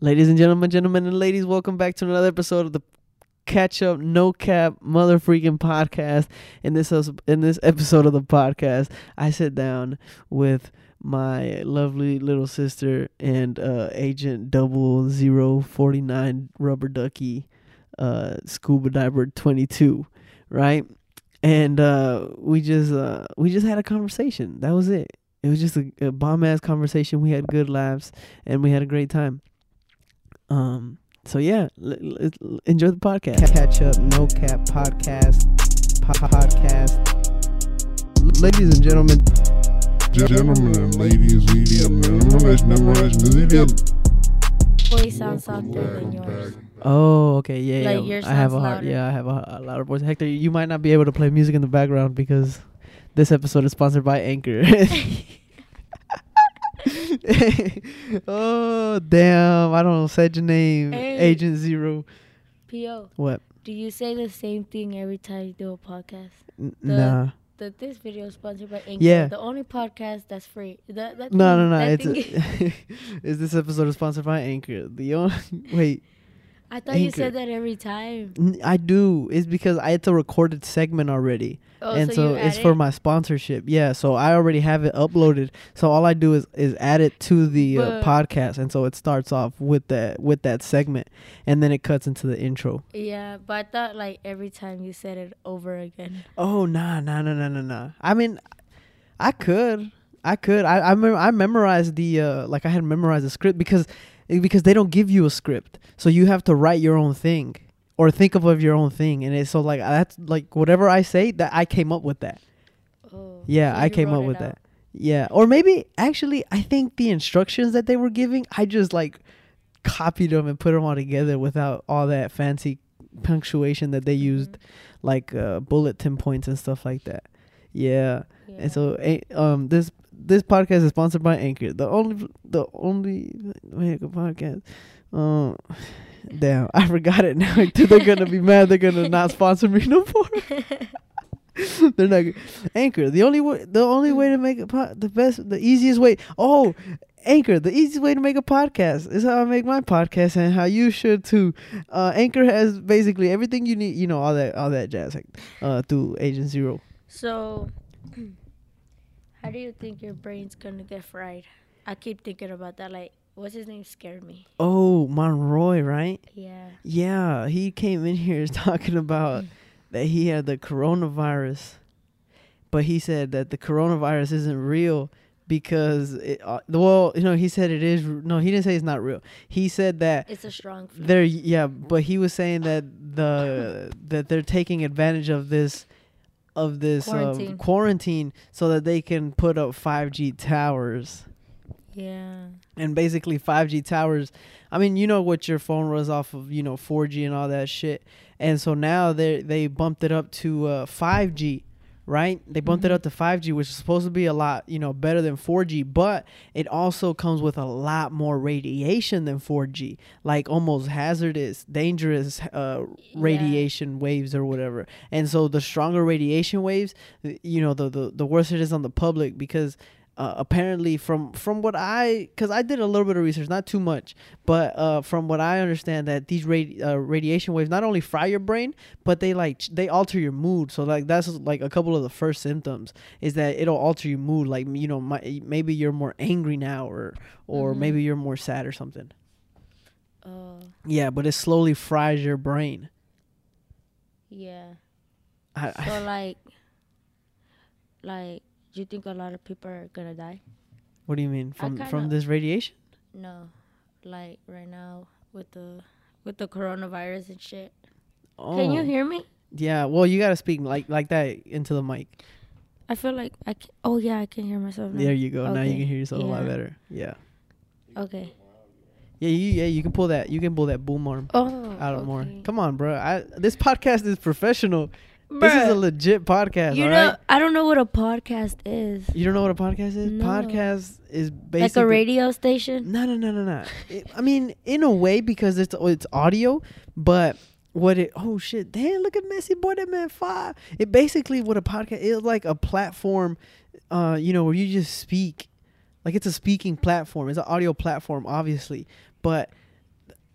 Ladies and gentlemen, gentlemen and ladies, welcome back to another episode of the Catch Up No Cap Mother Freaking Podcast. In this in this episode of the podcast, I sit down with my lovely little sister and uh, Agent Double Zero Forty Nine Rubber Ducky, uh, Scuba Diver Twenty Two, right? And uh, we just uh, we just had a conversation. That was it. It was just a, a bomb ass conversation. We had good laughs and we had a great time. Um. So yeah, l- l- enjoy the podcast. Catch up, no cap podcast, po- podcast. Ladies and gentlemen, Gentlemen and ladies, voice sounds softer than yours. Oh, okay, yeah, Like, yeah. I have a sounds hard, yeah, I have a, a louder voice. Hector, you might not be able to play music in the background because this episode is sponsored by Anchor. oh damn! I don't know. Said your name, Hey. Agent Zero. P.O. What? Do you say the same thing every time you do a podcast? N- The- nah. The, this video is sponsored by Anchor. Yeah. The only podcast that's free. That, that No, thing- no, no. that It's thing- is this episode is sponsored by Anchor? The only wait. I thought you said that every time. I do. It's because I it's a recorded segment already. Oh, and so, so, it's for my sponsorship. Yeah, so I already have it uploaded. So all I do is is add it to the uh, podcast, and so it starts off with that with that segment, and then it cuts into the intro. Yeah, but I thought like every time you said it over again. Oh nah nah nah nah nah nah. I mean, I could I could I I, mem- I memorized the uh like I had memorized the script because because they don't give you a script, so you have to write your own thing or think of, of your own thing, and it's so like that's like whatever I say that I came up with that. Oh. Yeah, so I came up with out. that. Yeah, or maybe actually, I think the instructions that they were giving, I just like copied them and put them all together without all that fancy punctuation that they used, Mhm. like uh, bulletin points and stuff like that. Yeah, Yeah. and so a- um, this this podcast is sponsored by Anchor, the only the only a podcast. Um, damn, I forgot it now. They're gonna be mad. They're gonna not sponsor me no more. They're not Anchor. The only way, the only way to make a po- the best, the easiest way. Oh, Anchor. The easiest way to make a podcast is how I make my podcast, and how you should too. Uh, Anchor has basically everything you need. You know all that, all that jazz. Like, uh, through Agent Zero. So, how do you think your brain's gonna get fried? I keep thinking about that. Like, what's his name? Scared me. Oh, Monroy, right? Yeah. Yeah, he came in here talking about that he had the coronavirus, but he said that the coronavirus isn't real because it. Uh, well, you know, he said it is. No, he didn't say it's not real. He said that It's a strong. flu. they're yeah, but he was saying that the that they're taking advantage of this of this quarantine, Quarantine. quarantine so that they can put up 5G towers Yeah. and basically 5G towers. I mean, you know what your phone runs off of, you know, 4G and all that shit. And so now they they bumped it up to uh, 5G, right? They bumped it Mhm. up to 5G, which is supposed to be a lot, you know, better than 4G, but it also comes with a lot more radiation than 4G, like almost hazardous, dangerous uh, Yeah. radiation waves or whatever. And so the stronger radiation waves, you know, the the, the worse it is on the public because uh, apparently from from what I because I did a little bit of research, not too much, but uh, from what I understand that these radi- uh, radiation waves not only fry your brain, but they like they alter your mood. So like that's like a couple of the first symptoms is that it'll alter your mood. Like you know, my, maybe you're more angry now, or or Mhm. maybe you're more sad or something. Oh. Yeah, but it slowly fries your brain. yeah. I, I, So like, like, do you think a lot of people are gonna die? what do you mean from from this radiation? No, like right now with the with the coronavirus and shit. Oh, Can you oh. hear me? Yeah, well, you gotta speak like like that into the mic. I feel like I can. Oh yeah, I can hear myself now. There you go. Now you can hear yourself a lot better. Yeah. Okay. Yeah, you yeah you can pull that you can pull that boom arm Oh. out of more. Come on, bro. I this podcast is professional. This is a legit podcast. You know, right? I don't know what a podcast is. You don't know what a podcast is? No. Podcast is basically Like a radio station. No, no, no, no, no. It- I mean, in a way because it's it's audio, but what it oh shit damn look at Messi boy that man five. It basically what a podcast is like a platform, uh, you know, where you just speak, like it's a speaking platform. It's an audio platform, obviously, but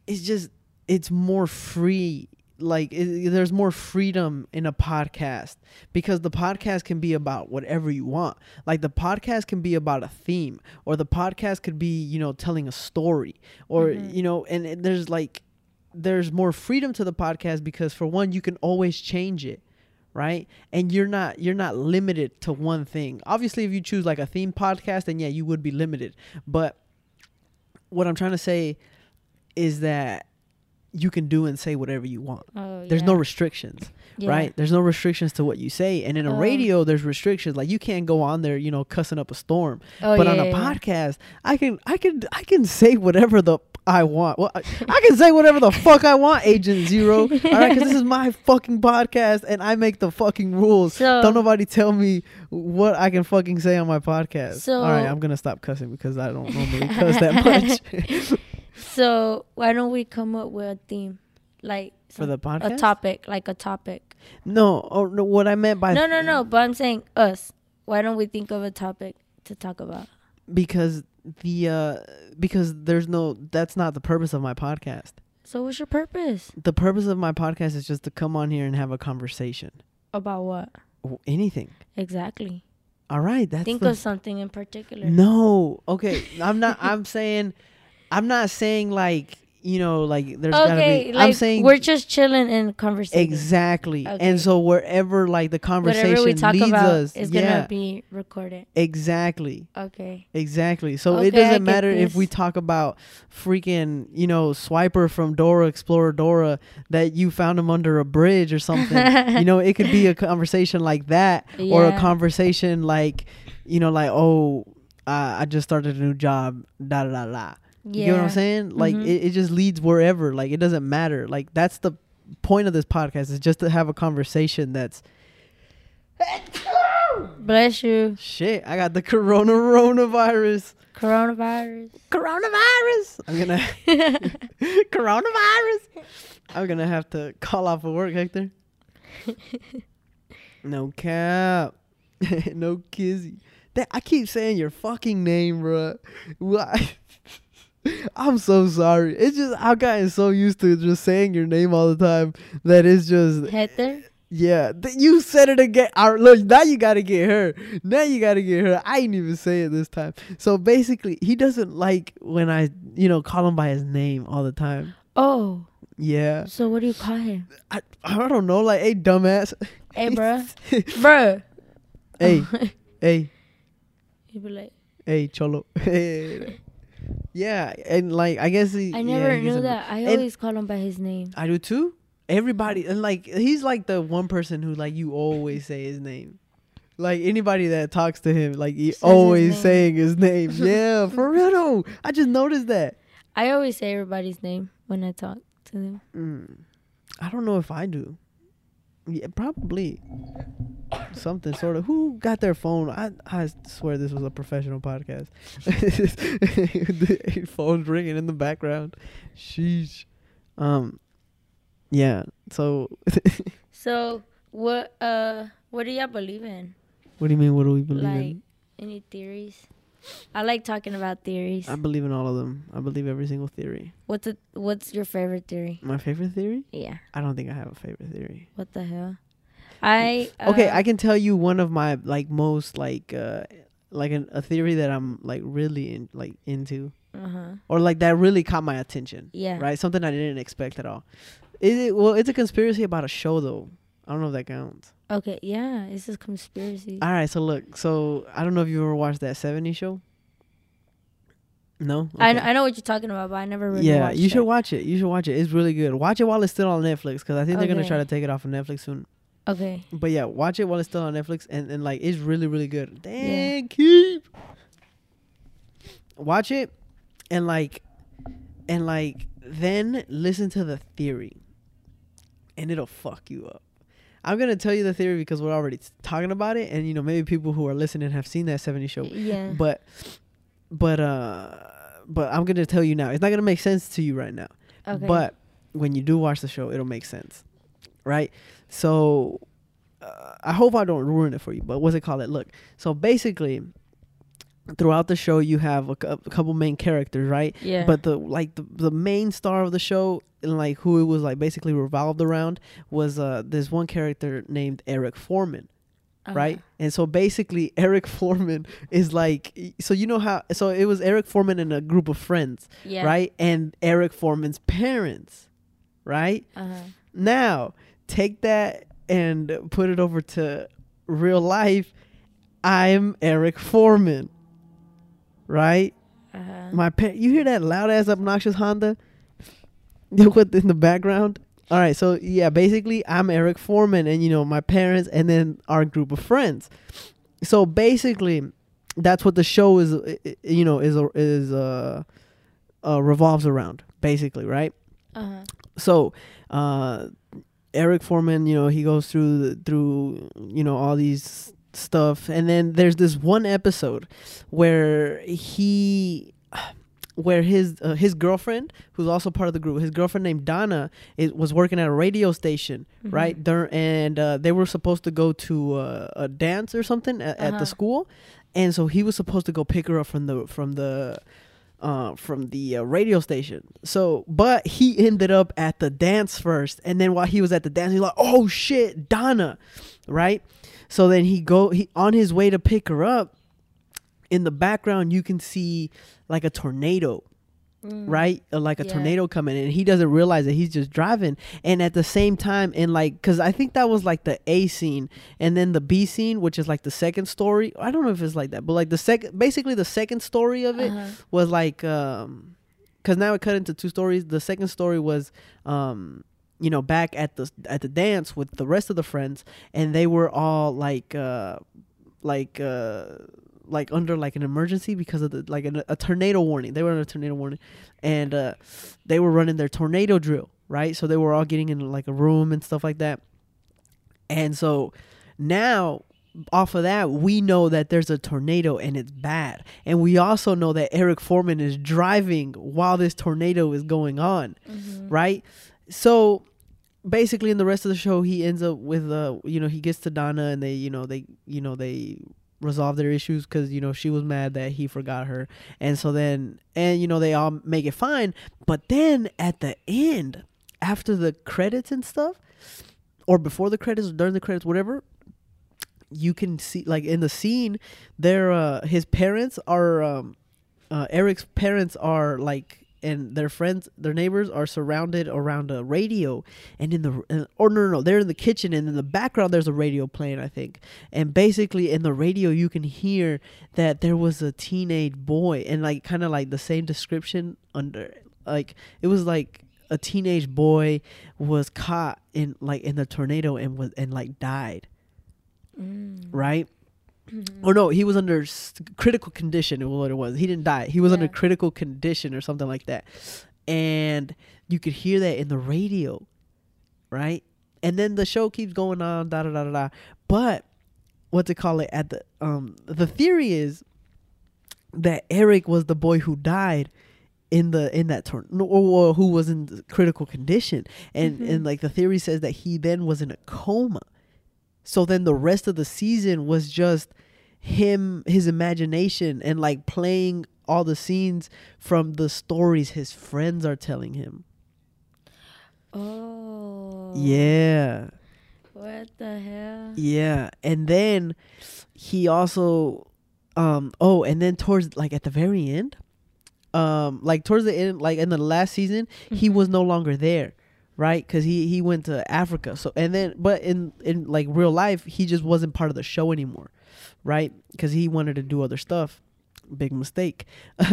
it's just it's more free like it, there's more freedom in a podcast because the podcast can be about whatever you want. Like the podcast can be about a theme or the podcast could be you know telling a story or Mhm. you know and it- there's like there's more freedom to the podcast because for one you can always change it right? And you're not you're not limited to one thing. Obviously if you choose like a theme podcast then yeah you would be limited. But what i'm trying to say is that you can do and say whatever you want. Oh, there's yeah. no restrictions Yeah. right? There's no restrictions to what you say. And in a Oh. radio there's restrictions. Like you can't go on there you know cussing up a storm. Oh, but yeah, on a podcast i can i can i can say whatever the i want. Well i, I can say whatever the fuck i want agent zero all right? Because this is my fucking podcast and i make the fucking rules. So don't nobody tell me what i can fucking say on my podcast. So- all right i'm gonna stop cussing because i don't normally cuss that much so why don't we come up with a theme, like for some- the podcast a topic, like a topic? no oh no what i meant by No, no, no. But I'm saying us. Why don't we think of a topic to talk about? because the uh because there's no that's not the purpose of my podcast So what's your purpose? the purpose of my podcast is just to come on here and have a conversation About what? Anything Exactly. all right that's think of something in particular. no okay i'm not i'm saying i'm not saying like you know like there's gotta okay, be like i'm saying we're just chilling and conversating. exactly Okay. and so wherever like the conversation leads about us is yeah gonna be recorded. exactly Okay. Exactly. So Okay, it doesn't matter if we talk about freaking, you know, Swiper from Dora Explorer Dora that you found him under a bridge or something. you know, it could be a conversation like that or a conversation like, you know, like, oh, uh, I just started a new job, da da da da. You know what I'm saying? Like Mhm. it, it just leads wherever. Like it doesn't matter. Like that's the point of this podcast is just to have a conversation that's Bless you. shit. I got the corona coronavirus. Coronavirus. Coronavirus. I'm gonna coronavirus. I'm gonna have to call off of work, Hector. No cap. no kizzy. That I keep saying your fucking name, bruh. Why? I'm so sorry. It's just I've gotten so used to just saying your name all the time that it's just Heather. yeah. Th- you said it again. Right, look, now you gotta get her. Now you gotta get her. I ain't even say it this time. So basically, he doesn't like when I, you know, call him by his name all the time. Oh, Yeah. so what do you call him? I I don't know. Like, hey, dumbass. Hey, bruh. bruh. Hey, hey, He'd be like, hey, cholo. Hey. Yeah, and like I guess he. I never he's knew that. I always call him by his name. I do too. Everybody and like he's like the one person who like you always say his name. Like anybody that talks to him, like he Says always name. saying his name. Yeah, for real though. I just noticed that. I always say everybody's name when I talk to them. Mm. I don't know if I do. Yeah, probably something sort of. Who got their phone? I I swear this was a professional podcast. the phone's ringing in the background. Sheesh. Um. Yeah. So, So what? Uh, what do y'all believe in? what do you mean? What do we believe like in? any theories? I like talking about theories. I believe in all of them. I believe every single theory. What's a, What's your favorite theory? My favorite theory? Yeah. I don't think I have a favorite theory. What the hell? I okay, uh, I can tell you one of my like most like uh like an, a theory that I'm like really in like into Uh huh. or like that really caught my attention. Yeah. Right? Something I didn't expect at all. Is it well, it's a conspiracy about a show though. I don't know if that counts. Okay. Yeah. It's a conspiracy. All right, so look, so I don't know if you ever watched that 70 show. No? I, Okay. I know what you're talking about, but I never really yeah, you should it. watch it. You should watch it. It's really good. Watch it while it's still on Netflix because I think they're gonna try to take it off of Netflix soon. Okay. But yeah, watch it while it's still on Netflix and, and like it's really really good. Dang, keep watch it and like and like then listen to the theory and it'll fuck you up. I'm gonna tell you the theory because we're already talking about it, and you know maybe people who are listening have seen that 70 show. Yeah. But but uh but I'm gonna tell you now. It's not gonna make sense to you right now. okay. But when you do watch the show, it'll make sense, right? So uh, I hope I don't ruin it for you. But what's it called? It look. So basically, throughout the show you have a, a couple main characters, right? Yeah. But the like the, the main star of the show and like who it was like basically revolved around was uh this one character named Eric Forman, Uh-huh. right? And so basically Eric Forman is like so you know how so it was Eric Forman and a group of friends, Yeah. right? And Eric Forman's parents, right? Uh-huh. Now, take that and put it over to real life. I'm Eric Forman. Right? Uh-huh. My pa- you hear that loud ass obnoxious Honda? What in the background? All right, so yeah, basically I'm Eric Forman and you know my parents and then our group of friends. So basically that's what the show is you know is is uh, uh revolves around basically, right? Uh-huh. so uh eric forman you know he goes through the, through you know all these stuff and then there's this one episode where he where his uh, his girlfriend who's also part of the group his girlfriend named donna it was working at a radio station Mhm. right Dur- and uh, they were supposed to go to uh, a dance or something at, at Uh-huh. the school and so he was supposed to go pick her up from the from the uh, from the uh, radio station. So, but he ended up at the dance first, and then while he was at the dance, he's like, "Oh shit, Donna!" Right? So then he go he on his way to pick her up. In the background, you can see like a tornado, Mm. right? Uh, Like a Yeah. tornado coming, in, and he doesn't realize that he's just driving. And at the same time, and like, cause I think that was like the A scene, and then the B scene, which is like the second story. I don't know if it's like that, but like the second, basically the second story of it Uh-huh. was like um because now it cut into two stories the second story was um you know back at the at the dance with the rest of the friends and they were all like uh like uh like under like an emergency because of the like an, a tornado warning they were under a tornado warning and uh they were running their tornado drill right so they were all getting in like a room and stuff like that and so now off of that, we know that there's a tornado and it's bad. And we also know that Eric Foreman is driving while this tornado is going on, Mhm. right? So basically in the rest of the show he ends up with uh you know, he gets to Donna and they, you know, they you know, they resolve their issues cuz you know, she was mad that he forgot her. And so then and you know, they all make it fine, but then at the end after the credits and stuff or before the credits or during the credits whatever you can see like in the scene there uh his parents are um uh Eric's parents are like and their friends their neighbors are surrounded around a radio and in the or no, no no they're in the kitchen and in the background there's a radio playing I think and basically in the radio you can hear that there was a teenage boy and like kind of like the same description under like it was like a teenage boy was caught in like in the tornado and was and like died Mm. right? Or no, he was under s- critical condition. Is what it was. He didn't die. He was under critical condition or something like that, and you could hear that in the radio, right? And then the show keeps going on, da da da da da. But what to call it at the um the theory is that Eric was the boy who died in the in that turn or, who was in critical condition and Mhm. and like the theory says that he then was in a coma so then the rest of the season was just him his imagination and like playing all the scenes from the stories his friends are telling him Oh. yeah What the hell? Yeah, and then he also, um, oh, and then towards like at the very end, um, like towards the end, like in the last season, he Mm-hmm. was no longer there, right? Because he he went to Africa. So and then, but in in like real life, he just wasn't part of the show anymore, right? Because he wanted to do other stuff. Big mistake.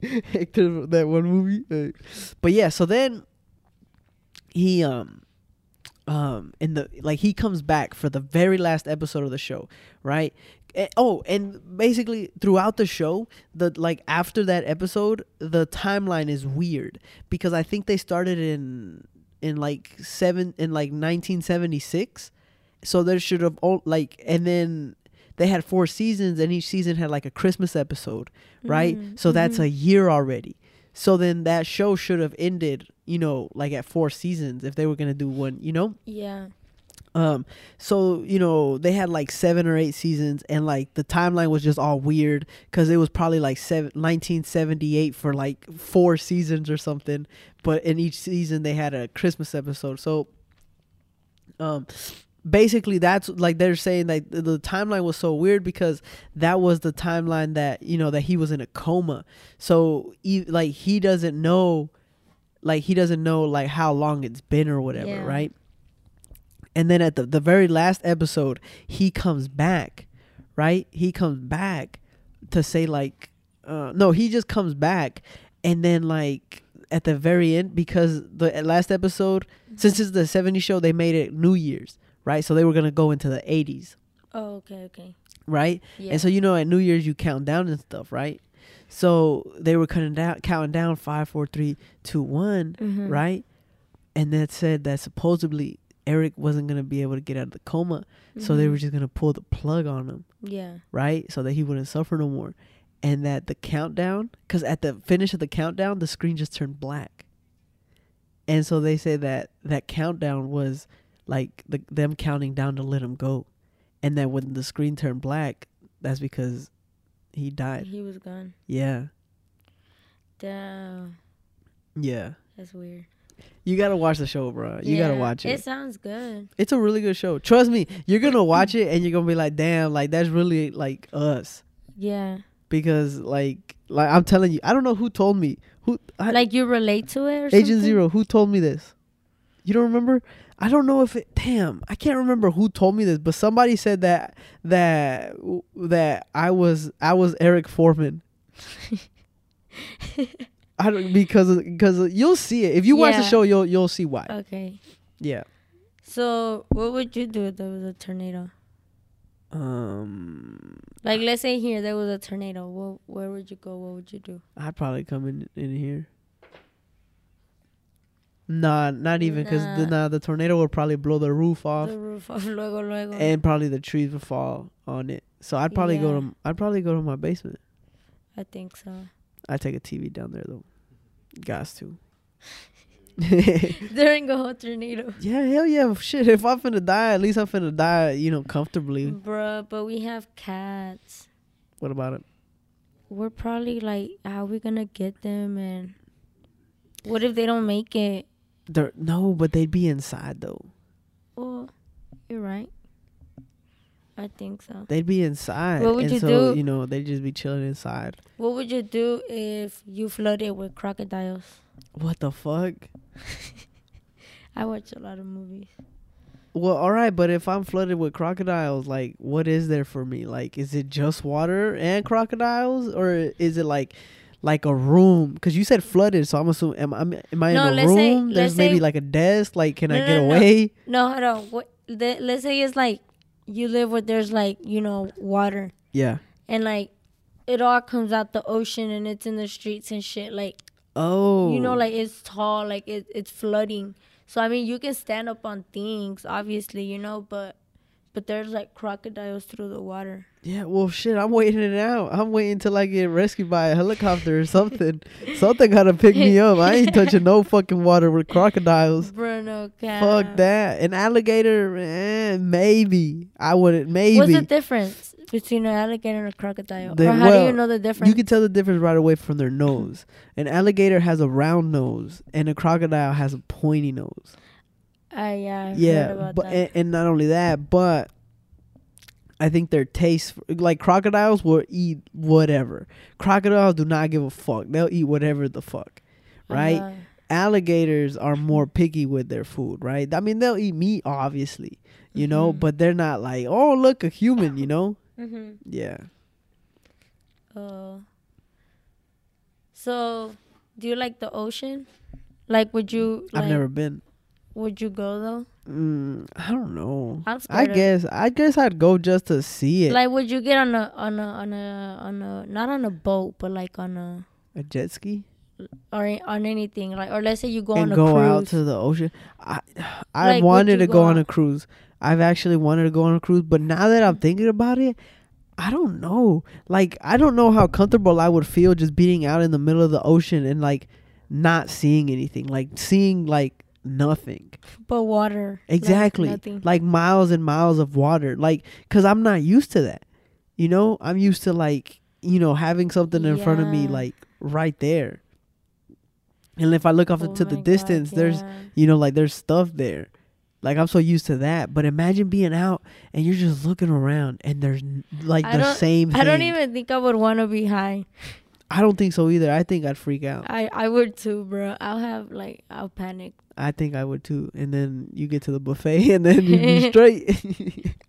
That one movie. But yeah, so then he um um in the like he comes back for the very last episode of the show right oh and basically throughout the show the like after that episode the timeline is weird because i think they started in in like seven in like 1976 so there should have all like and then they had four seasons and each season had like a christmas episode right? Mm, so that's mhm. a year already. So then that show should have ended you know like at four seasons if they were gonna do one you know? Yeah. Um, so you know they had like seven or eight seasons, and like the timeline was just all weird because it was probably like seven, 1978 for like four seasons or something. But in each season they had a Christmas episode. So, um, basically that's like they're saying that the the timeline was so weird because that was the timeline that you know that he was in a coma. So he, like he doesn't know, like he doesn't know like how long it's been or whatever, Yeah. right? And then at the, the very last episode he comes back right he comes back to say like uh, no he just comes back and then like at the very end because the last episode since it's the 70s show they made it new year's right so they were gonna go into the 80s Oh, okay, okay. right Yeah. and so you know at new year's you count down and stuff right so they were counting down counting down five four three two one Mhm. right and that said that supposedly eric wasn't gonna be able to get out of the coma so they Mhm. were just gonna pull the plug on him, Yeah. right? So that he wouldn't suffer no more. And that the countdown, because at the finish of the countdown, the screen just turned black. And so they say that that countdown was like the, them counting down to let him go, and that when the screen turned black, that's because he died. He was gone. Yeah, Damn. yeah. That's weird. You gotta watch the show, bro. You gotta watch it. It sounds good. It's a really good show. Trust me, you're gonna watch it and you're gonna be like, damn, like that's really like us. Yeah. because like like I'm telling you, I don't know who told me who I, like you relate to it or Agent something? Zero who told me this. You don't remember? I don't know if it. Damn, I can't remember who told me this, but somebody said that that that I was I was Eric Forman. I don't because because you'll see it if you watch the show you'll you'll see why. Okay. yeah. So what would you do if there was a tornado? Um, Like let's say here there was a tornado. What where would you go? What would you do? I'd probably come in in here. Nah, not even because the Nah. nah, the tornado would probably blow the roof off. The roof off luego luego. and probably the trees would fall on it. So I'd probably go to I'd probably go to my basement. I think so. I'd take a TV down there though. Gas to. During a whole tornado. yeah, hell yeah, shit. If I'm finna die, at least I'm finna die, you know, comfortably. Bruh, but we have cats. What about it? We're probably like, how we gonna get them and what if they don't make it? They're, no, but they'd be inside though. Well, you're right. I think so. They'd be inside. What would and you so, do? You know, they'd just be chilling inside. What would you do if you flooded with crocodiles? What the fuck? I watch a lot of movies. Well, all right, but if I'm flooded with crocodiles, like, what is there for me? Like, is it just water and crocodiles, or is it like, like a room? Because you said flooded, so I'm assuming am I am I No, in a let's say- room? There's maybe like a desk. Like, can I get no, no. away? No, hold on. What? The, let's say it's like you live where there's like you know water Yeah. and like it all comes out the ocean and it's in the streets and shit. Like Oh. you know, like it's tall, like it, it's flooding. So I mean, you can stand up on things, obviously, you know, but but there's like crocodiles through the water. Yeah. Well, shit. I'm waiting it out. I'm waiting till I get rescued by a helicopter or something. something gotta pick me up. I ain't touching no fucking water with crocodiles. Bruno, Fuck that. An alligator, eh, maybe. I wouldn't. Maybe. What's the difference between an alligator and a crocodile? The- or how do you know the difference? You can tell the difference right away from their nose. An alligator has a round nose, and a crocodile has a pointy nose. I yeah, I've yeah, but and, and not only that, but I think their taste, like crocodiles, will eat whatever. Crocodiles do not give a fuck. They'll eat whatever the fuck, right? Uh, Alligators are more picky with their food, right? I mean, they'll eat meat, obviously, you know, Mhm. but they're not like, oh, look, a human, you know? mhm. Yeah. Uh, so, do you like the ocean? Like, would you? Like, I've never been. Would you go though? Mm, I don't know. I guess I guess I'd go just to see it. Like, would you get on a on a on a on a not on a boat, but like on a a jet ski or on anything like, or let's say you go on and a go cruise. out to the ocean. I I Like, wanted to go go on a cruise. I've actually wanted to go on a cruise, but now that I'm thinking about it, I don't know. Like I don't know how comfortable I would feel just being out in the middle of the ocean and like not seeing anything. Like seeing like nothing. But water. Exactly. nothing. Like miles and miles of water. Like, cause I'm not used to that. You know, I'm used to like, you know, having something in front of me, like right there. And if I look off Oh into the God, distance, there's, you know, like there's stuff there. Like I'm so used to that. But imagine being out and you're just looking around and there's like I the same thing. I don't even think I would want to be high. I don't think so either. I think I'd freak out. I I would too, bro. I'll have like I'll panic. I think I would too. And then you get to the buffet and then you be straight.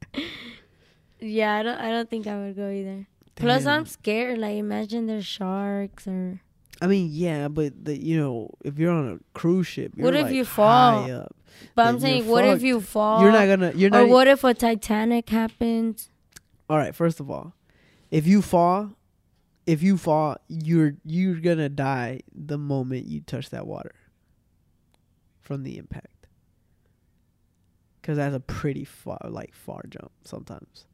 Yeah, I don't I don't think I would go either. Plus, I'm scared. Like, imagine there's sharks or I mean, yeah, but the you know, if you're on a cruise ship, you're What if like you fall? up. But I'm saying, what if you fall? You're not gonna. You're or not. what if a Titanic happens? all right. First of all, if you fall, if you fall, you're you're gonna die the moment you touch that water from the impact. Cause that's a pretty far, like far jump sometimes.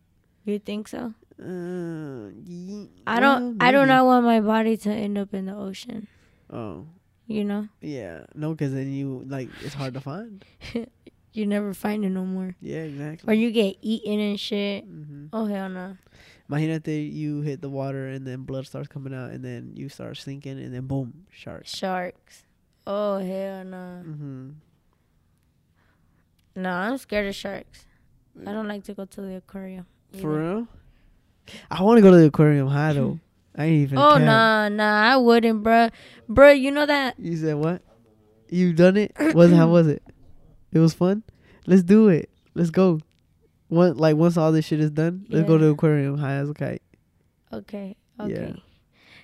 You think so? Uh, ye- I don't. well, I do maybe. not want my body to end up in the ocean. Oh, You know, yeah, no, cause then you like it's hard to find. you never find it no more, Yeah, exactly. or you get eaten and shit. hmm Oh hell no! Imagínate you hit the water and then blood starts coming out and then you start sinking and then boom, sharks. Sharks. Oh hell no! Mm-hmm. No, I'm scared of sharks. I don't like to go to the aquarium. For real? I want to go to the aquarium high though. I ain't even. Oh cap. nah, nah, I wouldn't, bruh. Bruh, you know that You said what? You done it? Was how was it? It was fun. Let's do it. Let's go. One like once all this shit is done, let's go to the aquarium high as a kite. Okay. Okay. Yeah. Okay.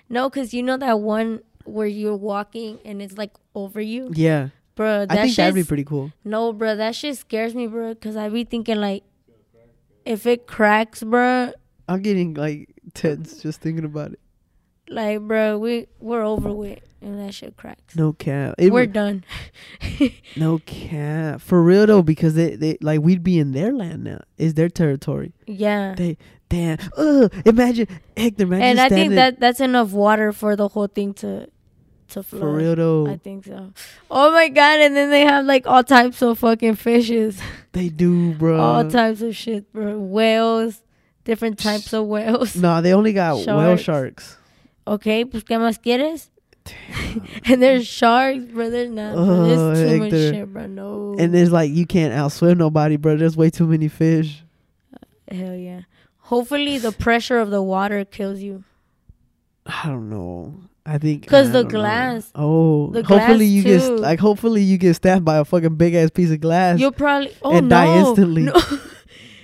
No, cause you know that one where you're walking and it's like over you, Yeah, bro. That I think that'd be pretty cool. No, bro. That shit scares me, bro. Cause I be thinking like, if it cracks, bro, I'm getting like tense just thinking about it. like, bro, we we're over with, and that shit cracks. No cap. It we're would- done. no cap. For real though, because they, they like we'd be in their land now. It's their territory. yeah. They damn. Ugh, imagine Hector. Imagine and I think that that's enough water for the whole thing to to flood. for real though. I think so. Oh my god! And then they have like all types of fucking fishes, They do, bro. all types of shit, bro. Whales, different types of whales. Nah, they only got whale Sharks. sharks. Okay, pues qué más quieres? and there's sharks, bro. There's not. bro. There's Oh, too much shit, bro. No. And it's like you can't outswim nobody, bro. There's way too many fish. Uh, hell yeah. Hopefully, the pressure of the water kills you. I don't know. I think because the don't know. glass- Oh, the hopefully glass you get like hopefully you get stabbed by a fucking big ass piece of glass. You'll probably oh and no, die instantly. No,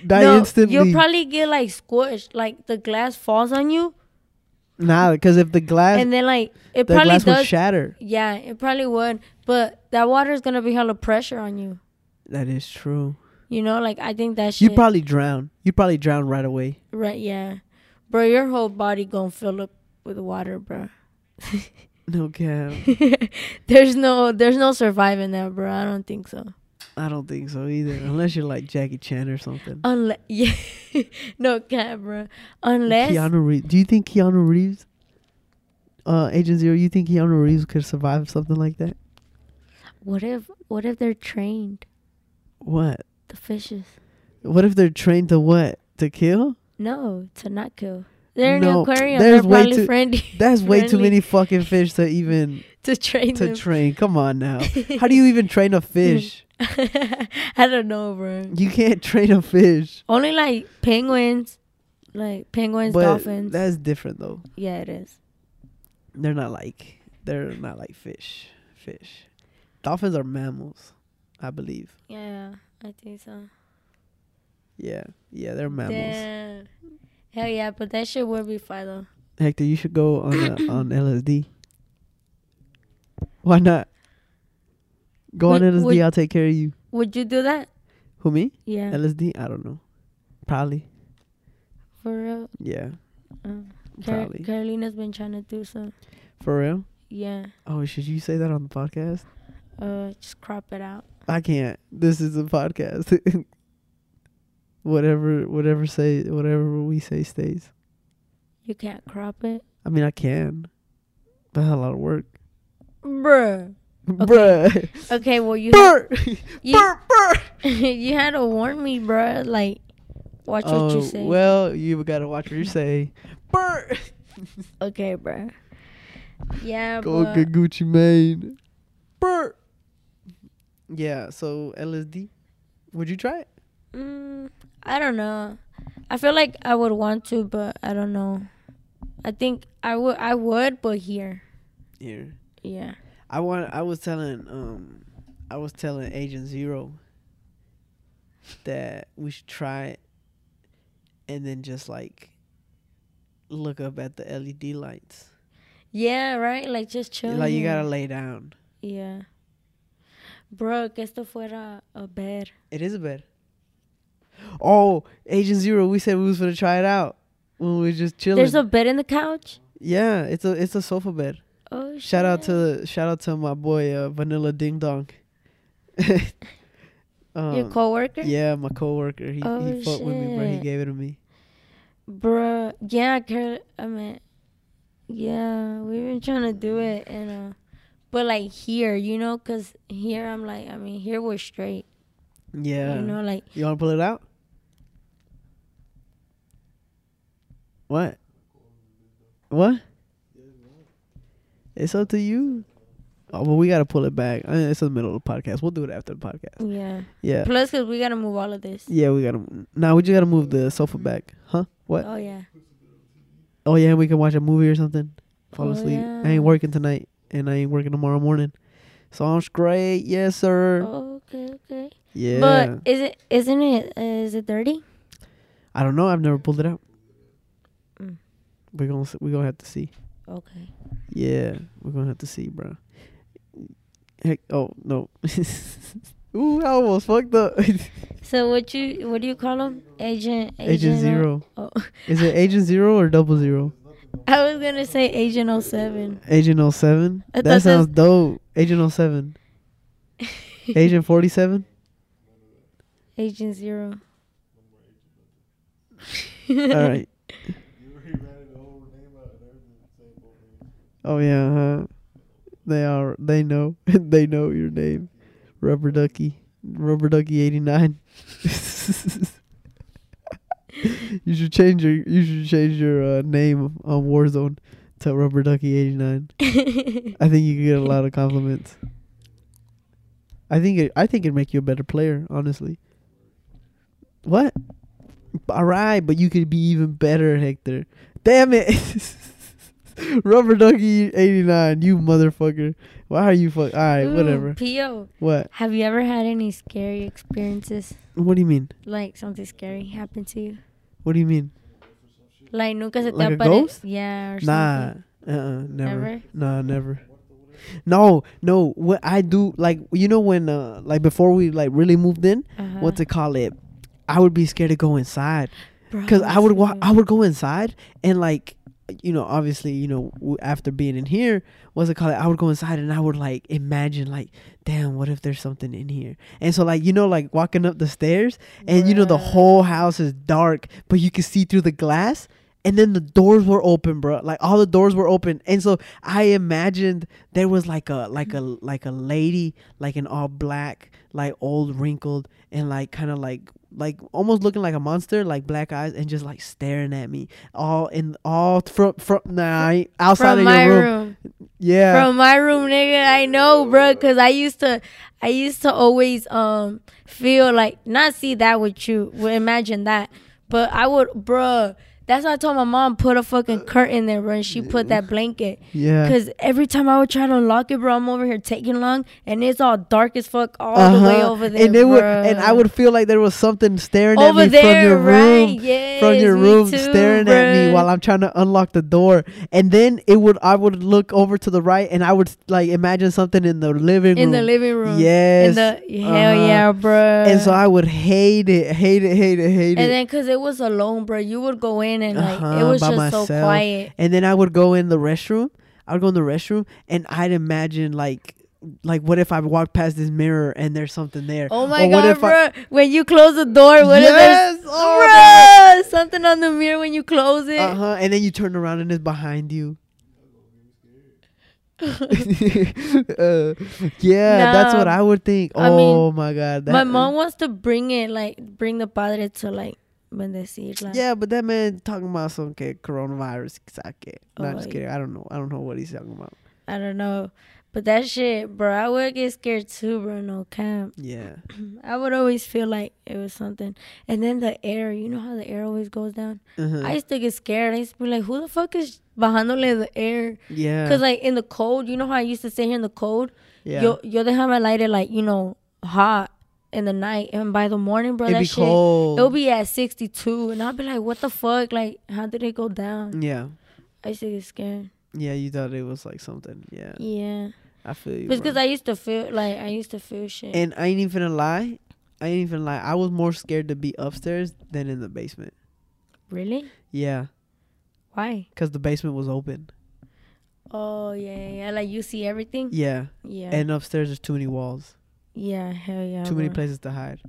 Die no, instantly. You'll probably get like squished, like the glass falls on you, nah, because if the glass and then like it the probably glass would shatter. yeah, it probably would, but that water is gonna be hella pressure on you. That is true. You know, like I think that You probably drown. You probably drown right away. right, yeah, bro. Your whole body gonna fill up with water, bro. No cap. there's no, there's no surviving that, bro. I don't think so. I don't think so either. Unless you're like Jackie Chan or something. Unless, yeah, no camera. Unless, Keanu Reeves. Do you think Keanu Reeves, uh, Agent Zero, you think Keanu Reeves could survive something like that? what if, what if they're trained, What? the fishes? What if they're trained to what? To kill? No, to not kill. They're in No, the aquarium. there's They're way probably too- friendly That's way too many fucking fish to even to train to them. train. Come on now. How do you even train a fish? I don't know, bro. You can't train a fish. Only like penguins, like penguins, But dolphins. that's different though. yeah, it is. They're not like they're not like fish. Fish. Dolphins are mammals, I believe. Yeah, I think so. Yeah. Yeah, they're mammals. Damn. Hell yeah, but that shit would be fun though. Hector, you should go on uh, on LSD. Why not? Go on LSD. would- I'll take care of you. Would you do that? Who me? Yeah, LSD? I don't know. Probably. for real. Yeah. Uh, Car- Probably. Carolina's been trying to do some. For real? Yeah, Oh, should you say that on the podcast? uh, just crop it out. I can't. This is a podcast. whatever, whatever say, whatever we say stays. You can't crop it, I mean, I can, but that's a lot of work. bruh. Bruh. Okay, well you Brr, you, brr, brr. you had to warn me, bruh. Like, watch what you Oh, say. Well, you gotta watch what you say. Brr. okay, bruh. Yeah, Go but get Gucci Mane. Brr. Yeah. So LSD, would you try it? mm, I don't know. I feel like I would want to, but I don't know. I think I would. I would, but here, Here. yeah. I want. I was telling. Um, I was telling Agent Zero that we should try it, and then just like look up at the LED lights. Yeah, right. Like just chill. Like you gotta lay down. Yeah. Bro, que esto fuera a bed. It is a bed. Oh, Agent Zero. We said we was gonna try it out when we was just chilling. There's a bed in the couch. yeah, it's a it's a sofa bed. Oh, Shout out to shout out to my boy uh, Vanilla Ding Dong. um, your coworker. Yeah, my coworker. He Oh, he fucked with me, bro. He gave it to me. Bruh, yeah, I. I mean, yeah, we've been trying to do it, and uh, but like here, you know, cause here I'm like, I mean, here we're straight, Yeah. you know, like You want to pull it out? What? What? It's up to you. Oh, well, we gotta pull it back. I mean, it's in the middle of the podcast. We'll do it after the podcast. yeah. Yeah. Plus, cause we gotta move all of this. Yeah, we gotta. Now we just gotta move the sofa back, huh? What? Oh yeah. Oh yeah, we can watch a movie or something. Fall Oh, asleep. I ain't working tonight, and I ain't working tomorrow morning. Sounds I'm. Yes, sir. Oh, okay, okay. Yeah. But is it? Isn't it? Uh, is it dirty? I don't know. I've never pulled it out. Mm. We're gonna we're gonna have to see. Okay. Yeah, we're gonna have to see, bro. Heck, oh no. Ooh, I almost fucked up. So what you? What do you call him? Agent. Agent uh, Zero. Oh, Is it Agent Zero or Double Zero? I was gonna say Agent 07. Agent 07? I That sounds dope. Agent 07. Agent 47? Agent Zero. All right. Oh yeah, huh? They are. They know. they know your name. Rubber Ducky. Rubber Ducky eighty nine. you should change your. You should change your uh, name on Warzone to Rubber Ducky eighty nine. I think you could get a lot of compliments. I think it. I think it'd make you a better player. Honestly. What? All right, but you could be even better, Hector. Damn it. Rubber Ducky 89, you motherfucker. Why are you fuck? All right, Ooh, whatever. P.O. What? Have you ever had any scary experiences? What do you mean? Like something scary happened to you? What do you mean? Like nunca se te Like ghost? Yeah, or Nah. something. Uh-uh, never. Never? Nah, never. No, no. What I do, like, you know, when, uh, like, before we, like, really moved in, Uh-huh. what to call it? I would be scared to go inside. Bro, Cause I would wa- I would go inside and like you know obviously you know after being in here what's it called I would go inside and I would like imagine like damn what if there's something in here? And so like you know like walking up the stairs and you know the whole house is dark but you can see through the glass and then the doors were open bro like all the doors were open. And so I imagined there was like a like a like a lady like an all black like old wrinkled and like kind of like like almost looking like a monster, like black eyes, and just like staring at me, all in all from from nah, outside From of my your room. room. Yeah, From my room, nigga. I know, bro, cause I used to, I used to always um feel like not see that with you, imagine that, but I would, bruh. That's why I told my mom put a fucking curtain there, bro, and she put that blanket. yeah. Cause every time I would try to unlock it, bro, I'm over here taking long, and it's all dark as fuck all the way Uh-huh. over there, and it would, and I would feel like there was something staring over at me there, from your right? room, Yes, from your room, too, staring at me while I'm trying to unlock the door. And then it would, I would look over to the right, and I would like imagine something in the living room. in the living room. Yes. In the hell Uh-huh. yeah, bro. and so I would hate it, hate it, hate it, hate And it. And then, cause it was alone, bro, you would go in and like Uh-huh, it was just so quiet. and then I would go in the restroom. I would go in the restroom, and I'd imagine like, like what if I walked past this mirror and there's something there? Oh my Or what god, if I- when you close the door, what if yes, there's oh, Bruh, something on the mirror when you close it? uh huh. And then you turn around and it's behind you. uh, yeah, that's what I would think. I mean, oh my god, that, My mom wants to bring it, like, bring the padre to, like, bendecir. Like, Yeah, but that man talking about some que coronavirus. Sake. No, I'm just Oh, kidding. I don't know. I don't know what he's talking about. I don't know. But that shit, bro, I would get scared too, bro. No camp. Yeah. I would always feel like it was something. And then the air, you know how the air always goes down? Uh-huh. I used to get scared. I used to be like, who the fuck is bajándole the air? yeah. Because, like, in the cold, you know how I used to sit here in the cold? yeah. Yo, yo déjame light it, like, you know, hot in the night. And by the morning, bro, It'd that be shit, cold. it'll be at 62. And I'll be like, what the fuck? Like, how did it go down? yeah. I used to get scared. Yeah, you thought it was like something. Yeah. Yeah. I feel you. It's because I used to feel, like, I used to feel shit. And I ain't even gonna lie. I ain't even lie. I was more scared to be upstairs than in the basement. really? Yeah, Why? cause the basement was open. Oh, yeah, yeah, yeah. Like, you see everything? Yeah, Yeah. and upstairs there's too many walls, yeah, hell yeah. too many bro. places to hide.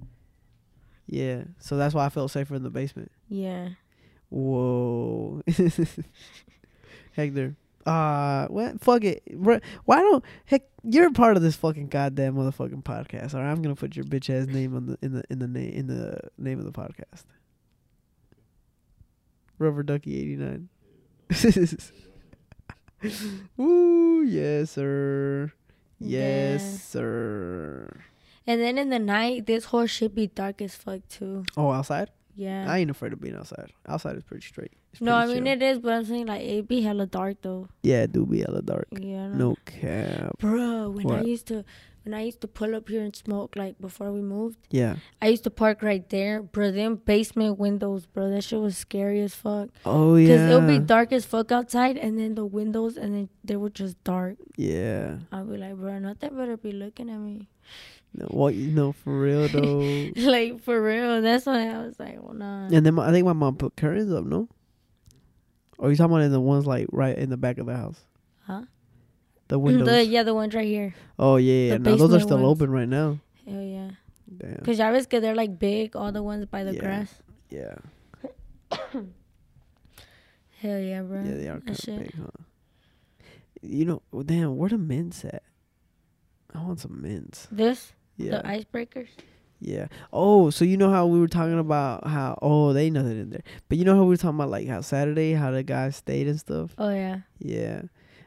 Yeah, so that's why I felt safer in the basement. Yeah. Whoa, Hector. Uh, what? Fuck it. Why don't heck? You're part of this fucking goddamn motherfucking podcast. All right, I'm gonna put your bitch ass name on the in the in the name in the name of the podcast. Rubber Ducky eighty nine. Ooh, yes, sir. Yes, Yeah. sir. And then in the night, this whole shit be dark as fuck too. Oh, outside? Yeah. I ain't afraid of being outside. Outside is pretty straight. It's no, I mean chill. it is, but I'm saying like it be hella dark though. Yeah, it do be hella dark. Yeah. No cap. Bro, when I used to when I used to pull up here and smoke like before we moved, Yeah. I used to park right there. Bro, them basement windows, bro. That shit was scary as fuck. Oh yeah. Cause it'll be dark as fuck outside, and then the windows, and then they were just dark. Yeah. I'll be like, bro, nothing better be looking at me. No, what you know for real though. like for real. That's why I was like, well, nah. and then my, I think my mom put curtains up. No. Or you talking about in the ones like right in the back of the house? Huh? Mm, the windows. The yeah, the ones right here. oh yeah, yeah. the No, those are still ones. open right now. Hell yeah. Damn. Cause ves que they're like big, all the ones by the Yeah. grass. Yeah. Hell yeah, bro. Yeah, they are kind of big, huh? You know, well, damn, where the mints at? I want some mints. This Yeah. the icebreakers. Yeah. Oh, so you know how we were talking about how oh they ain't nothing in there, but you know how we were talking about like how Saturday how the guys stayed and stuff. Oh yeah. Yeah,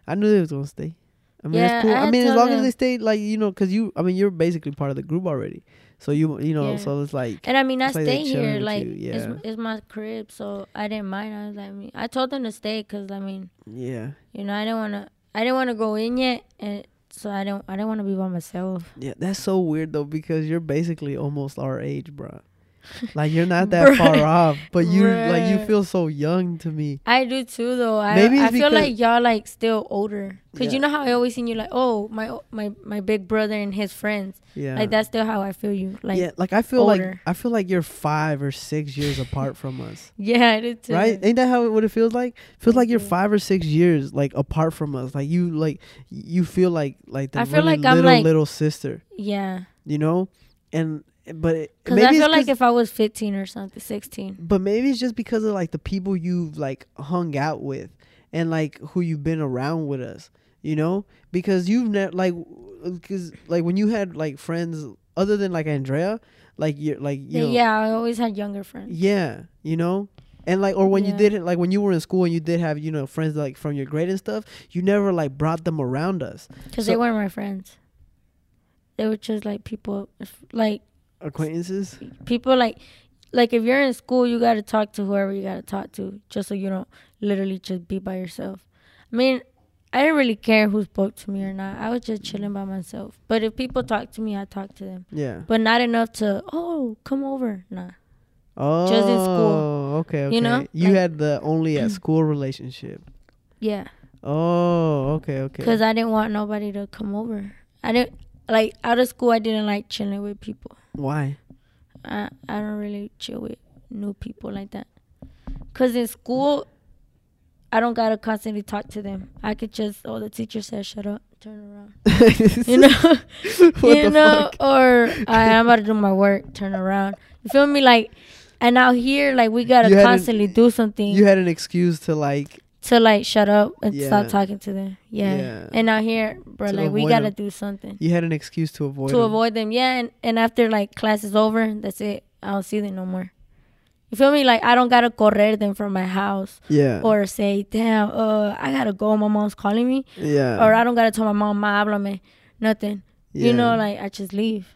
I knew they was gonna stay. I mean, Yeah, cool. I I, mean, as long as they stay like you know, cause you, I mean, you're basically part of the group already. So you, you know, Yeah. so it's like, And I mean, I like stay here. Like yeah. it's it's my crib, so I didn't mind. I was like, I mean, I told them to stay because I mean, yeah, you know, I didn't want to. I didn't want to go in yet, and so I don't. I didn't want to be by myself. yeah. That's so weird though because you're basically almost our age, bro. Like you're not that far off, but you like you feel so young to me. I do too, though. I Maybe I feel like y'all like still older, cause Yeah. you know how I always seen you like, oh my my my big brother and his friends. Yeah, Like that's still how I feel you. Like yeah, like I feel like. I feel like you're five or six years apart from us. yeah, I do too. Right? Ain't that how it, what it feels like? Feels like you're five or six years like apart from us. Like you like you feel like like the I feel really like I'm, little like- little sister. Yeah, You know, and but it, maybe I feel like if I was 15 or something, 16. but maybe it's just because of like the people you've like hung out with and like who you've been around with us. You know, because you've never like because like when you had like friends other than like Andrea, like you're like you Yeah, know, yeah, I always had younger friends. Yeah, you know, and like or when you did it, like when you were in school and you did have you know friends like from your grade and stuff, you never like brought them around us. Cause So- they weren't my friends. They were just like people, like Acquaintances. people like, like if you're in school, you gotta talk to whoever you gotta talk to, just so you don't literally just be by yourself. I mean, I didn't really care who spoke to me or not. I was just chilling by myself. But if people talk to me, I talk to them. Yeah. But not enough to, oh, come over. Nah. Oh, Just in school. Oh, okay, okay. You know? you Like- had the only at school relationship. Yeah. Oh, okay, okay. Because I didn't want nobody to come over. I didn't, like, out of school, I didn't like chilling with people. Why? I I don't really chill with new people like that. Cause in school, I don't gotta constantly talk to them. I could just oh the teacher said shut up, turn around, you know, you know, fuck? or I, I'm about to do my work, turn around. You feel me? Like, and out here, like we gotta You had an- constantly do something. You had an excuse to like to like shut up and Yeah. stop talking to them. Yeah. Yeah. And out here, bro, To like we gotta them. do something You had an excuse to avoid to them. avoid them. Yeah, and, and after like class is over, that's it. I don't see them no more. You feel me? Like I don't gotta correr them from my house Yeah. or say, damn, uh, I gotta go. My mom's calling me, yeah. or I don't gotta tell my mom, ma, háblame, nothing. You know, like I just leave.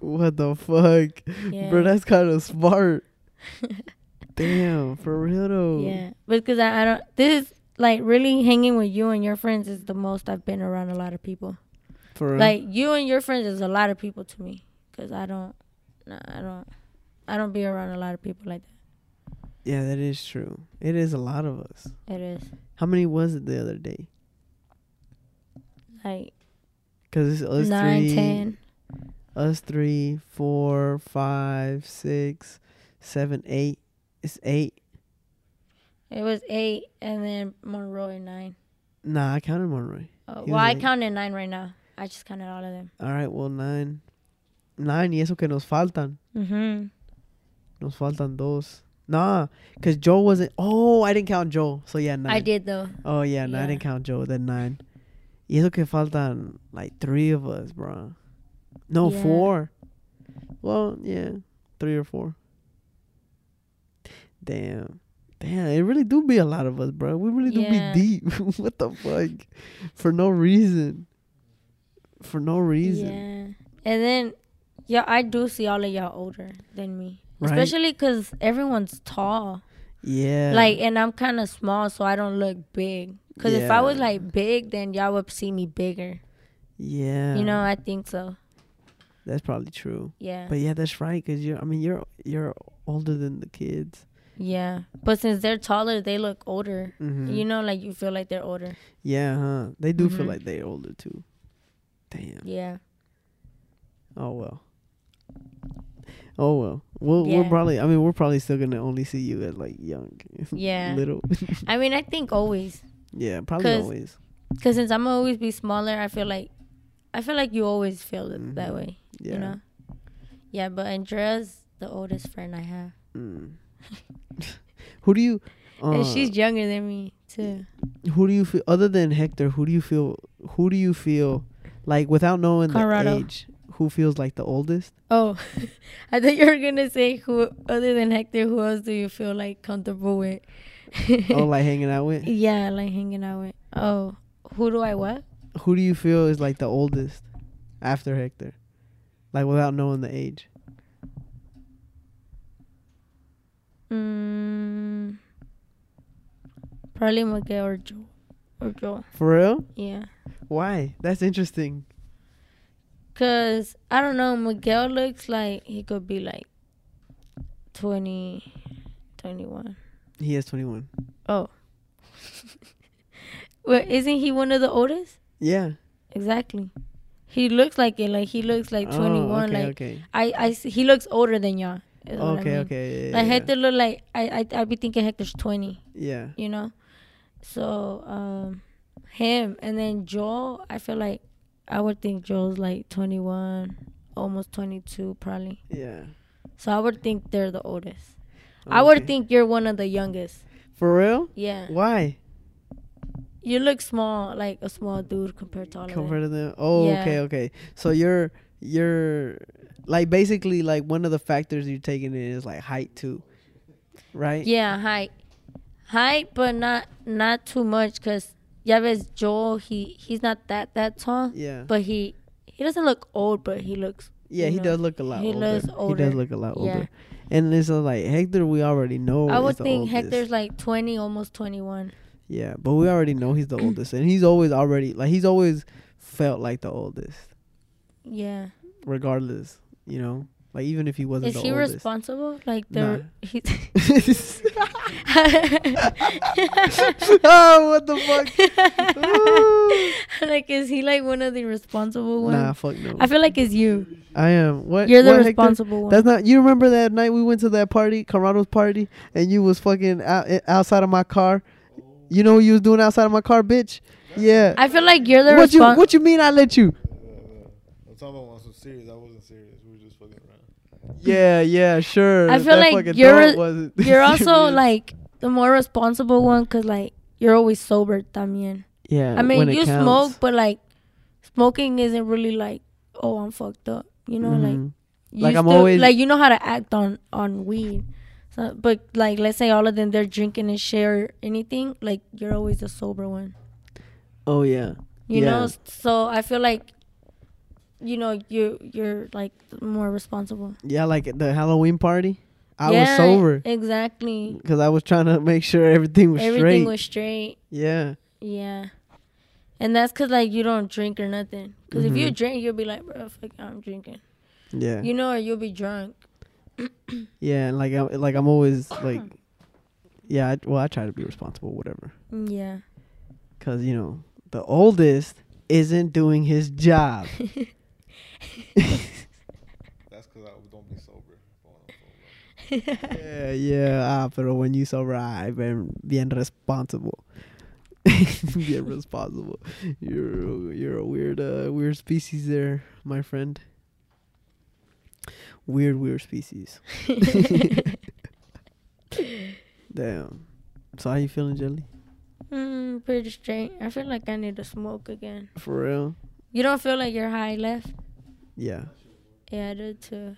what the fuck, Yeah. bro? That's kind of smart. Damn, for real though. Yeah, because I, I don't. This is like really hanging with you and your friends is the most I've been around a lot of people. For real. Like you and your friends is a lot of people to me. Cause I don't, nah, I don't, I don't be around a lot of people like that. yeah, that is true. It is a lot of us. It is How many was it the other day? like Cause it's us nine, three, ten. us three, four, five, six, seven, eight. It's eight. It was eight, and then Monroe and nine. Nah, I counted Monroy. Oh, well, I eight. counted nine right now. I just counted all of them. All right, well nine, nine. Y eso que nos faltan. Mm-hmm. Nos faltan dos. Nah, cause Joe wasn't. Oh, I didn't count Joe. So yeah, nine. I did though. Oh yeah, no, I didn't count Joe. Then nine. Y eso que faltan like three of us, bro. No, Yeah. four. Well, yeah, three or four. Damn. Damn, it really do be a lot of us, bro. We really do Yeah. be deep. what the fuck? For no reason. For no reason. Yeah, and then yeah, I do see all of y'all older than me, Right? especially because everyone's tall. Yeah. Like, and I'm kind of small, so I don't look big. Cause if I was like big, then y'all would see me bigger. yeah. You know, I think so. that's probably true. Yeah, But yeah, that's right. Cause you're. I mean, you're you're older than the kids. Yeah. But since they're taller, they look older. Mm-hmm. You know, like you feel like they're older. Yeah, huh? They do feel Mhm. like they're older too. Damn. Yeah, Oh well. Oh well. We'll we're probably. I mean, we're probably still gonna only see you as like young. Yeah. Little. I mean, I think always. yeah, probably 'Cause- always. Cause since I'm always be smaller, I feel like, I feel like you always feel it that way. Yeah. You know. Yeah, but Andrea's the oldest friend I have, Mm. Who do you? Uh, and she's younger than me too. who do you feel other than Hector? Who do you feel? Who do you feel like without knowing Colorado. the age? Who feels like the oldest? Oh, I thought you were gonna say who other than Hector. Who else do you feel like comfortable with? oh, like hanging out with. yeah, like hanging out with. Oh, who do I what? Who do you feel is like the oldest after Hector? Like without knowing the age. Mm, probably Miguel or Joe. Or Joe. For real? Yeah. Why? That's interesting. Cause I don't know, Miguel looks like he could be like 20, 21. He is 21. Oh. well, isn't he one of the oldest? Yeah. Exactly. He looks like it. Like he looks like Oh, 21. okay, like okay. I, I, he looks older than y'all. What I Okay, mean. okay. Yeah, Like yeah, Hector look like I, I, I be thinking Hector's 20. yeah. You know. So um, him and then Joel. I feel like I would think Joel's like 21, almost 22 probably. Yeah. So I would think they're the oldest. I would think you're one of the youngest. For real? Yeah. Why? You look small, like a small dude compared to all of them. Compared to them? Oh, Yeah. okay, okay. So you're you're like basically like one of the factors you're taking in is like height too, right? Yeah, height, height, but not not too much, cause yeah, ves Joel, he he's not that that tall, Yeah. but he he doesn't look old, but he looks Yeah, he know, does look a lot he older. looks He does look a lot older. Yeah. older. And it's uh, like Hector, we already know. I would think oldest. Hector's like twenty, almost twenty one. Yeah, but we already know he's the oldest, and he's always already like he's always felt like the oldest, Yeah, regardless. You know, like even if he wasn't is the he oldest. responsible? Like the Nah. he- oh, what the fuck? Like is he like one of the responsible ones? nah, fuck no. I feel like it's you. I am. What? You're the what, Hector? responsible one. That's not. You remember that night we went to that party, Carado's party, and you was fucking out, eh, outside of my car. You know what you was doing outside of my car, bitch? Yeah. I feel like you're the what you. What you mean? I let you? I'm talking about was serious. I wasn't serious. We were just fucking around. Yeah, yeah, sure. I feel That like fucking you're a- wasn't You're also like the more responsible one, cause like you're always sober también. Yeah. I mean, you counts. smoke, but like smoking isn't really like, oh, I'm fucked up. You know, like Mhm. you Like, I'm still- always- like you know how to act on on weed. So, but like let's say all of them they're drinking and share anything, like you're always the sober one. Oh yeah. You Yeah. know, so I feel like you know you you're like more responsible. Yeah, like the Halloween party. I was sober Exactly. because I was trying to make sure everything was Everything straight. was straight. yeah. Yeah. And that's cause like you don't drink or nothing. Cause if you Mhm. drink, you'll be like, bro, fuck, I'm drinking. Yeah. You know, or you'll be drunk. yeah, and like I'm, like I'm always like yeah, I, well I try to be responsible whatever. Mm, Yeah. Cuz you know, the oldest isn't doing his job. That's because I don't be sober. When I'm sober. yeah, yeah, ah, pero when you sober, I bien, bien responsible. bien responsible. You're you're a weird uh weird species there, my friend. Weird weird species. Damn. So how you feeling, Jelly? mm, pretty straight. I feel like I need to smoke again. For real? You don't feel like you're high left? Yeah. Yeah, I do too.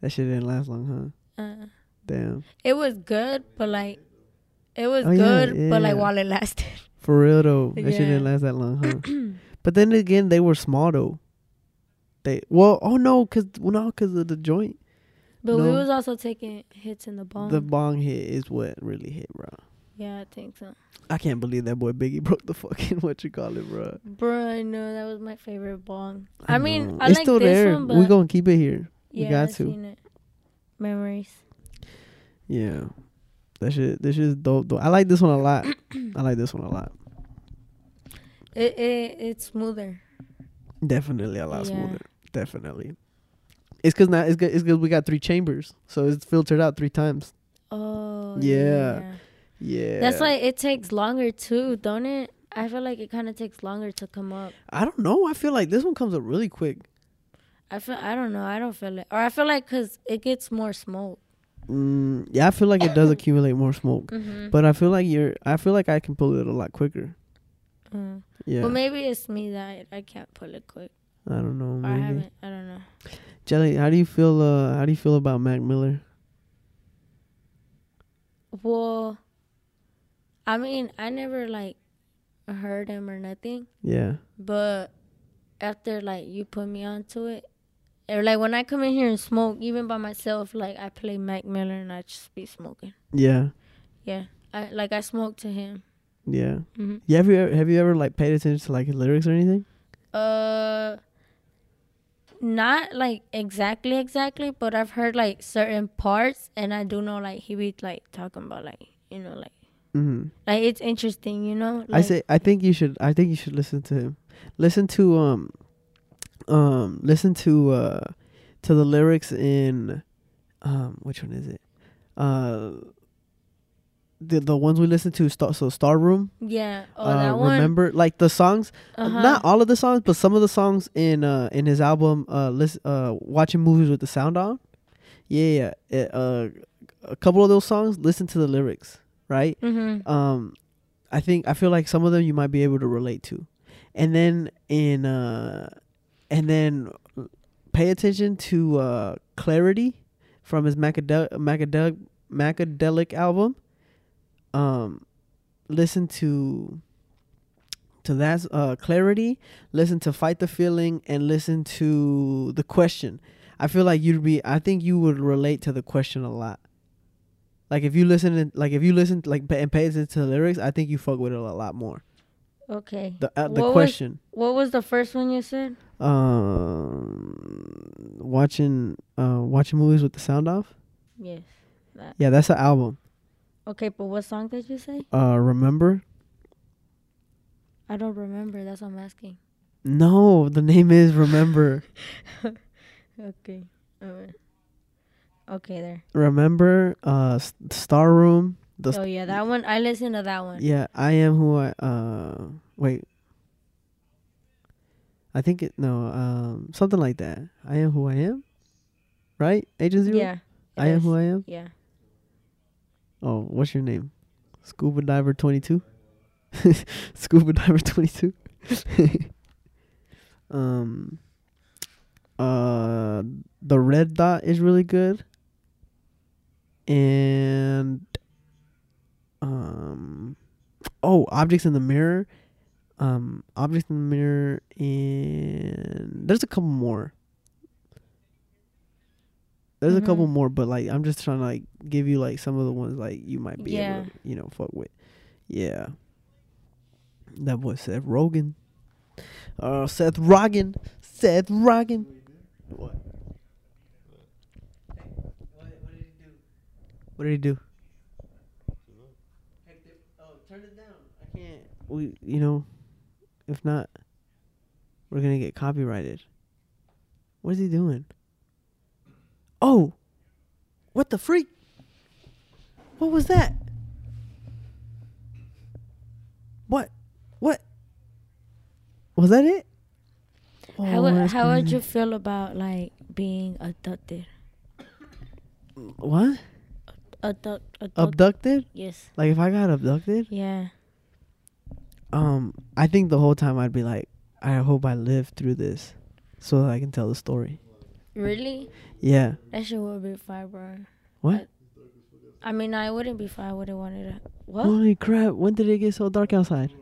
That shit didn't last long, huh? Uh, Damn. it was good, but like, it was Oh, yeah, good, but like yeah. while it lasted. For real though. That shit didn't last that long, huh? but then again, they were small though. They well, oh no, cause well, no, cause of the joint. But we was also taking hits in the bong. The bong hit is what really hit, bro. Yeah, I think so. I can't believe that boy Biggie broke the fucking what you call it, bro. Bro, I know that was my favorite bong. I, mean. I it's like still this there. one, but we gonna keep it here. yeah, we got I to. Memories. Yeah, that shit. This shit is dope. Though I like this one a lot. I like this one a lot. It, it it's smoother. Definitely a lot Yeah. smoother. Definitely. It's cause now it's good. It's cause we got three chambers, so it's filtered out three times. Oh Yeah. Yeah. That's why it takes longer too, don't it? I feel like it kind of takes longer to come up. I don't know. I feel like this one comes up really quick. I feel I don't know. I don't feel it, or I feel like because it gets more smoke. Mm, yeah, I feel like it does accumulate more smoke, Mm-hmm. but I feel like you're. I feel like I can pull it a lot quicker. Mm. Yeah. Well, maybe it's me that I, I can't pull it quick. I don't know. Or I Maybe. haven't. I don't know. Jelly, how do you feel? Uh, how do you feel about Mac Miller? Well, I mean, I never like heard him or nothing, Yeah. but after like you put me onto it, or like when I come in here and smoke, even by myself, like I play Mac Miller and I just be smoking. Yeah. Yeah, I like I smoke to him. Yeah. hmm Yeah. Have you ever, have you ever like paid attention to like his lyrics or anything? Uh, not like exactly exactly, but I've heard like certain parts, and I do know like he be like talking about like you know like Mm-hmm. like it's interesting, you know. I say I think you should. I think you should listen to him. Listen to um, um, listen to uh, to the lyrics in um, which one is it? Uh, the the ones we listen to. Star, so Star Room. yeah. Oh, uh, that one. remember like the songs Uh-huh. not all of the songs but some of the songs in uh in his album uh listen uh watching movies with the sound on yeah yeah it, uh a couple of those songs listen to the lyrics right? Mm-hmm. um i think i feel like some of them you might be able to relate to. And then in uh and then pay attention to uh clarity from his macadel macadel macadelic album. Um listen to to that uh clarity listen to fight the feeling and listen to the question. I feel like you'd be i think you would relate to the question a lot like if you listen and like if you listen like and pay attention to the lyrics i think you fuck with it a lot more Okay. the uh, the What was- question What was the first one you said? um watching uh watching movies with the sound off Yes. That. yeah that's an album Okay, but what song did you say? uh remember I don't remember. That's what I'm asking. no the name is remember Okay. Alright. Okay, there. remember uh star room the Oh yeah, that one. I listened to that one. yeah i am who i uh wait i think it no um something like that i am who i am right agent zero Yeah. i am who i am Yeah. oh what's your name scuba diver 22 Scuba diver twenty two. um. Uh, the red dot is really good. And um, oh, objects in the mirror. Um, objects in the mirror, and there's a couple more. There's a couple more, but like I'm just trying to like give you like some of the ones like you might be Yeah. able to you know fuck with. Yeah. That boy Seth Rogen. Uh, Seth Rogen. Seth Rogen. What? What did he do? Oh, turn it down. I can't. We, you know, if not, we're gonna get copyrighted. What is he doing? Oh, what the freak? What was that? What? What? Was that it? how Oh, would, that's how would you feel about like being abducted? What? Abduct, abduct, Abducted? yes. Like if I got abducted? Yeah. Um, I think the whole time I'd be like, I hope I live through this, so that I can tell the story. Really? Yeah. That shit would be fire, bro. What? I mean, I wouldn't be fire. I would have wanted to. What? Holy crap! When did it get so dark outside?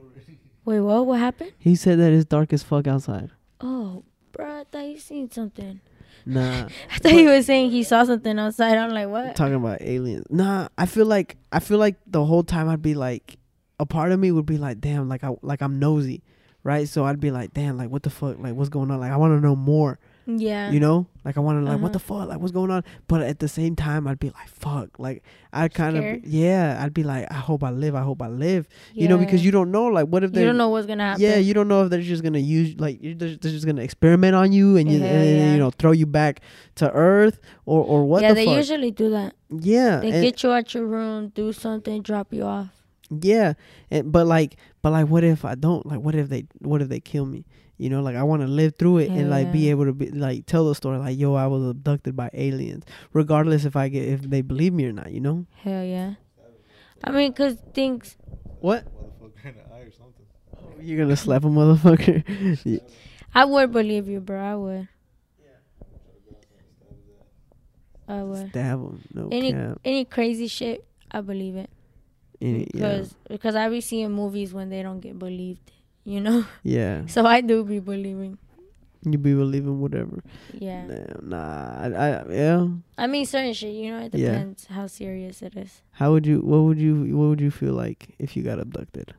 Wait, what? What happened? He said that it's dark as fuck outside. Oh, bro, I thought you seen something. Nah, I thought he was saying he saw something outside. I'm like, what? talking about aliens. Nah, I feel like I feel like the whole time I'd be like, a part of me would be like, damn, like I like I'm nosy, right? So I'd be like, damn, like what the fuck, like what's going on? Like I want to know more. Yeah. you know like i want to like Uh-huh. what the fuck like what's going on but at the same time i'd be like fuck like i kind of yeah i'd be like i hope i live i hope i live you know because you don't know like what if they you don't know what's gonna happen. yeah you don't know if they're just gonna use like they're just gonna experiment on you and, you, Hell and, yeah. you know throw you back to earth or or what yeah, the they fuck usually do that. yeah They get you out your room, do something, drop you off. yeah and but like but like what if i don't like what if they what if they kill me you know like i want to live through it and like be able to be like tell the story like yo i was abducted by aliens regardless if i get if they believe me or not you know Hell yeah. I mean, cause things. what Motherfucker in the eye or something. you're gonna slap a motherfucker Yeah. I would believe you, bro. I would. I would. stab him no Any cap any crazy shit, I believe it. Any, yeah Because because I be seeing movies when they don't get believed, you know. yeah So I do be believing. you be believing whatever Yeah. Damn, nah I, I yeah I mean, certain shit, you know, it Yeah. depends how serious it is. how would you what would you what would you feel like if you got abducted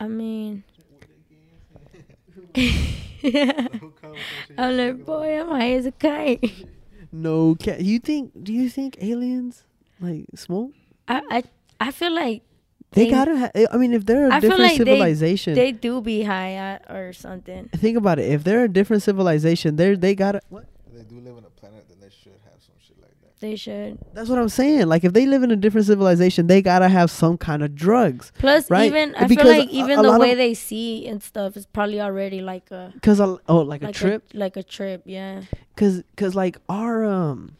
I mean. I'm like, boy, I'm high as a kite. no cat you think do you think aliens like smoke I, I, I feel like They, They- gotta. Ha- I mean, if they're a I different like civilization, they do be high at or something. think about it. If they're a different civilization, they're they gotta. What? They do live on a planet, then they should have some shit like that. They should. That's what I'm saying. Like, if they live in a different civilization, they gotta have some kind of drugs. Plus, Right? even I Because feel like a- even a the way of- they see and stuff is probably already like a Cause a, oh, like, a like trip. like a trip, yeah. Cause cause like our um,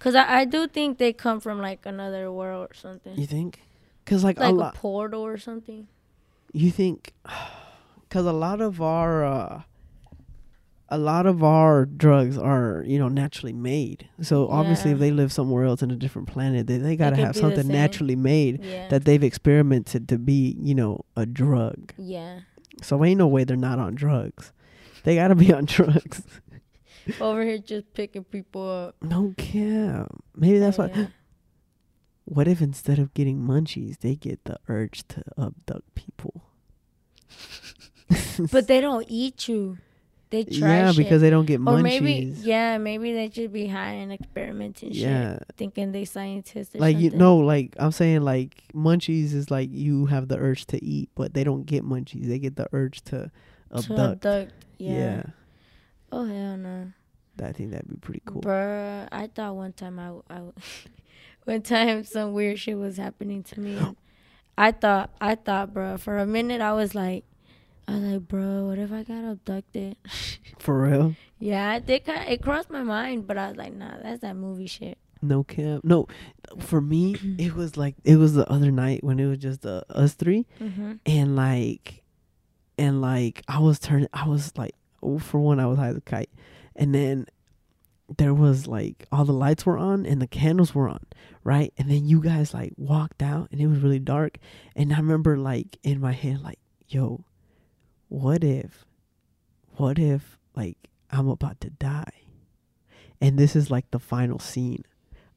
Cause I, I do think they come from like another world or something, you think? Cause like, like a a portal or something. You think? Cause a lot of our uh, a lot of our drugs are you know naturally made. So obviously, if they live somewhere else in a different planet, they they gotta have something naturally made. Yeah, that they've experimented to be, you know, a drug. yeah. So ain't no way they're not on drugs. They gotta be on drugs. Over here just picking people up. No cap. Maybe that's Oh, why. yeah. What if instead of getting munchies, they get the urge to abduct people? But they don't eat you. They try yeah, because they don't get or munchies. maybe yeah, maybe they should be high and experimenting yeah, shit, thinking they scientists. Or like you know, like I'm saying, like munchies is like you have the urge to eat, but they don't get munchies. They get the urge to abduct. To abduct. abduct. Yeah. yeah. Oh hell no. I think that'd be pretty cool. Bruh, I thought one time I, I one time some weird shit was happening to me. I thought I thought, bruh, for a minute I was like, I was like, bro, what if I got abducted? For real? yeah, I did. Kind it crossed my mind, but I was like, nah, that's that movie shit. No cap. No, for me, it was like it was the other night when it was just uh, us three, Mm-hmm. and like, and like I was turning. I was like, oh, for one, I was high as a kite, and then there was like all the lights were on and the candles were on, right? And then you guys like walked out, and it was really dark, and I remember like in my head, like, yo, what if, what if like I'm about to die, and this is like the final scene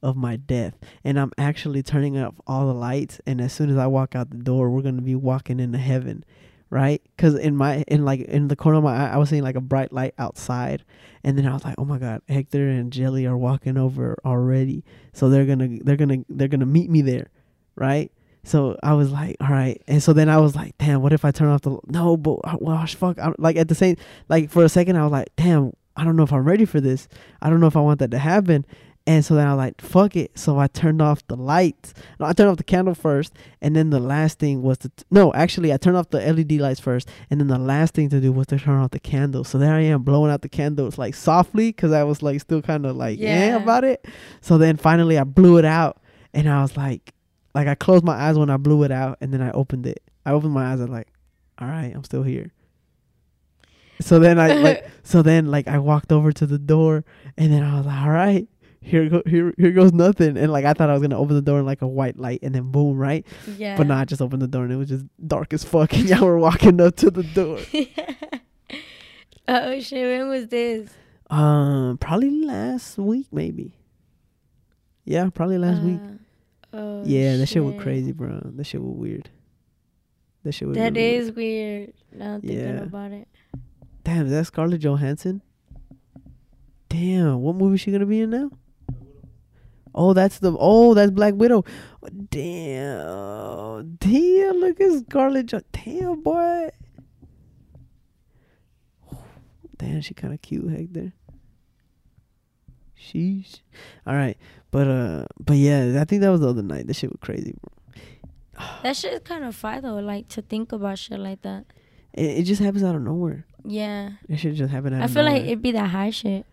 of my death. And I'm actually turning off all the lights. And as soon as I walk out the door we're going to be walking into heaven right cuz in my in like in the corner of my eye I was seeing like a bright light outside and then I was like oh my god Hector and Jelly are walking over already so they're to they're to they're to meet me there right so I was like, all right, and so then I was like, damn, what if I turn off the no? But uh, well, fuck, I'm, like at the same, like for a second, I was like, damn, I don't know if I'm ready for this. I don't know if I want that to happen. And so then I was like, fuck it. So I turned off the lights. No, I turned off the candle first. And then the last thing was to, t- no, actually, I turned off the LED lights first. And then the last thing to do was to turn off the candles. So there I am blowing out the candles like softly because I was like still kind of like, yeah, Yeah. about it. So then finally I blew it out. And I was like, like I closed my eyes when I blew it out. And then I opened it. I opened my eyes and like, all right, I'm still here. So then I like, so then like I walked over to the door and then I was like, all right, here go here here goes nothing. And like I thought I was gonna open the door in like a white light and then boom, right? Yeah. But no, I just opened the door and it was just dark as fuck and y'all were walking up to the door. oh shit! When was this? Um probably last week maybe. Yeah, probably last week. Uh, Oh, Yeah, that shit was crazy, bro. That shit was weird. That shit was That really is weird. weird. Now thinking Yeah. about it. Damn, is that Scarlett Johansson? Damn, what movie is she gonna be in now? Oh, that's the oh, that's Black Widow. Damn, damn, look at Scarlett. Damn, boy. Damn, she kind of cute, Hector. Sheesh. All right, but uh, but yeah, I think that was the other night. That shit was crazy, bro. That shit is kind of fire though. Like to think about shit like that. It, it just happens out of nowhere. Yeah. It should just happen out I feel nowhere. like it'd be that high shit.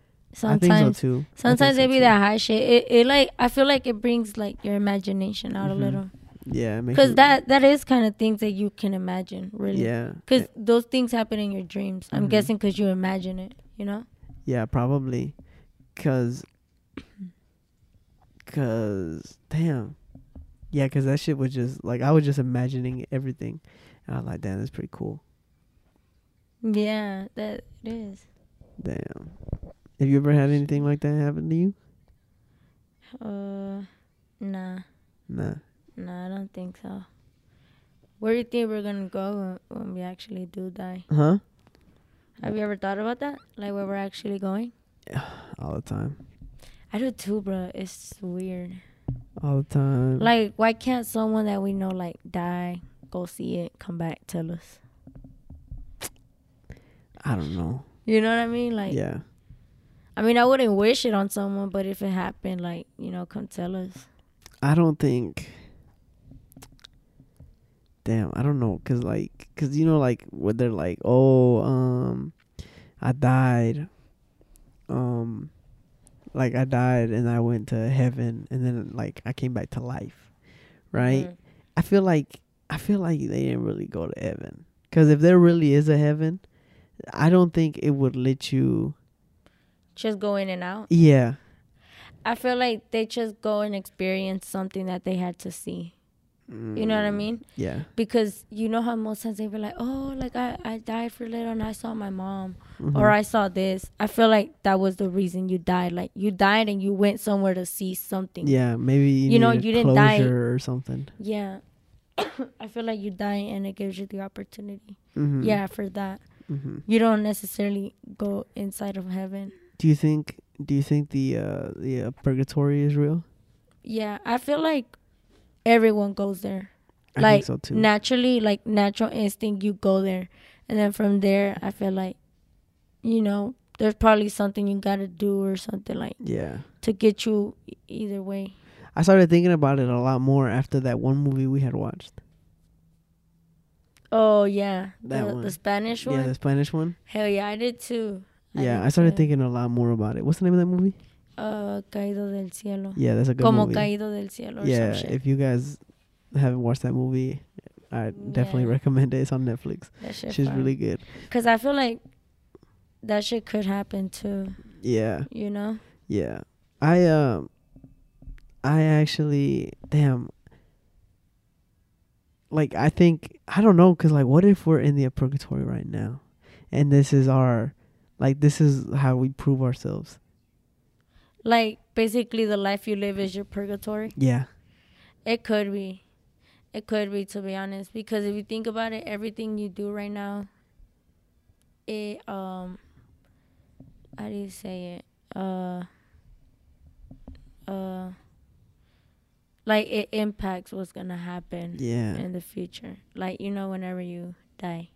I Sometimes. think so too. I Sometimes so it be too. that high shit. It, it like I feel like it brings like your imagination out Mhm. a little. Yeah, Cause that that is kind of things that you can imagine, really. Yeah. Cause those things happen in your dreams. I'm Mhm. guessing cause you imagine it. You know. Yeah, probably. Cause, cause, damn. Yeah, cause that shit was just like I was just imagining everything, and I was like, damn, that's pretty cool. Yeah, that it is. Damn. Have you ever had anything like that happen to you? Uh, nah, Nah. nah, I don't think so. Where do you think we're gonna go when, we actually do die? Huh? Have you ever thought about that? Like where we're actually going? Yeah, All the time. I do too, bro. It's weird. All the time. Like, why can't someone that we know like die, go see it, come back, tell us? I don't know. You know what I mean? Like, yeah. I mean, I wouldn't wish it on someone, but if it happened, like, you know, come tell us. I don't think. Damn, I don't know, cause like, cause you know, like, when they're like, oh, um, I died, um, like I died and I went to heaven and then like I came back to life, right? Mhm. I feel like I feel like they didn't really go to heaven, cause if there really is a heaven, I don't think it would let you. Just go in and out. Yeah, I feel like they just go and experience something that they had to see. You know what I Mm, mean? Yeah. Because you know how most times they were like, oh, like I, I died for a little and I saw my mom Mhm. or I saw this. I feel like that was the reason you died. Like you died and you went somewhere to see something. Yeah, maybe you, You know, you didn't die- or something. Yeah. I feel like you die and it gives you the opportunity. Mm-hmm. Yeah, for that. hmm You don't necessarily go inside of heaven. Do you think? Do you think the uh, the uh, purgatory is real? Yeah, I feel like everyone goes there. I like think so too. naturally, like natural instinct, you go there, and then from there, I feel like, you know, there's probably something you gotta do or something like yeah, to get you either way. I started thinking about it a lot more after that one movie we had watched. Oh yeah, That the, one. the Spanish one. Yeah, the Spanish one. Hell yeah, I did too. I yeah, did I started thinking a lot more about it. What's the name of that movie? Uh, Caído del Cielo. Yeah, that's a good Como movie. Caído del Cielo yeah, if you guys haven't watched that movie, I definitely Yeah. recommend it. It's on Netflix. that shit She's fire. really good. Cause I feel like that shit could happen too. Yeah, You know? yeah. I um, I actually, damn. Like I think I don't know, cause like, what if we're in the purgatory right now, and this is our, like, this is how we prove ourselves. Like basically, the life you live is your purgatory. Yeah, It could be. It could be, to be honest, because if you think about it, everything you do right now, it um, how do you say it? Uh, uh, like it impacts what's gonna happen yeah. in the future. Like you know, whenever you die.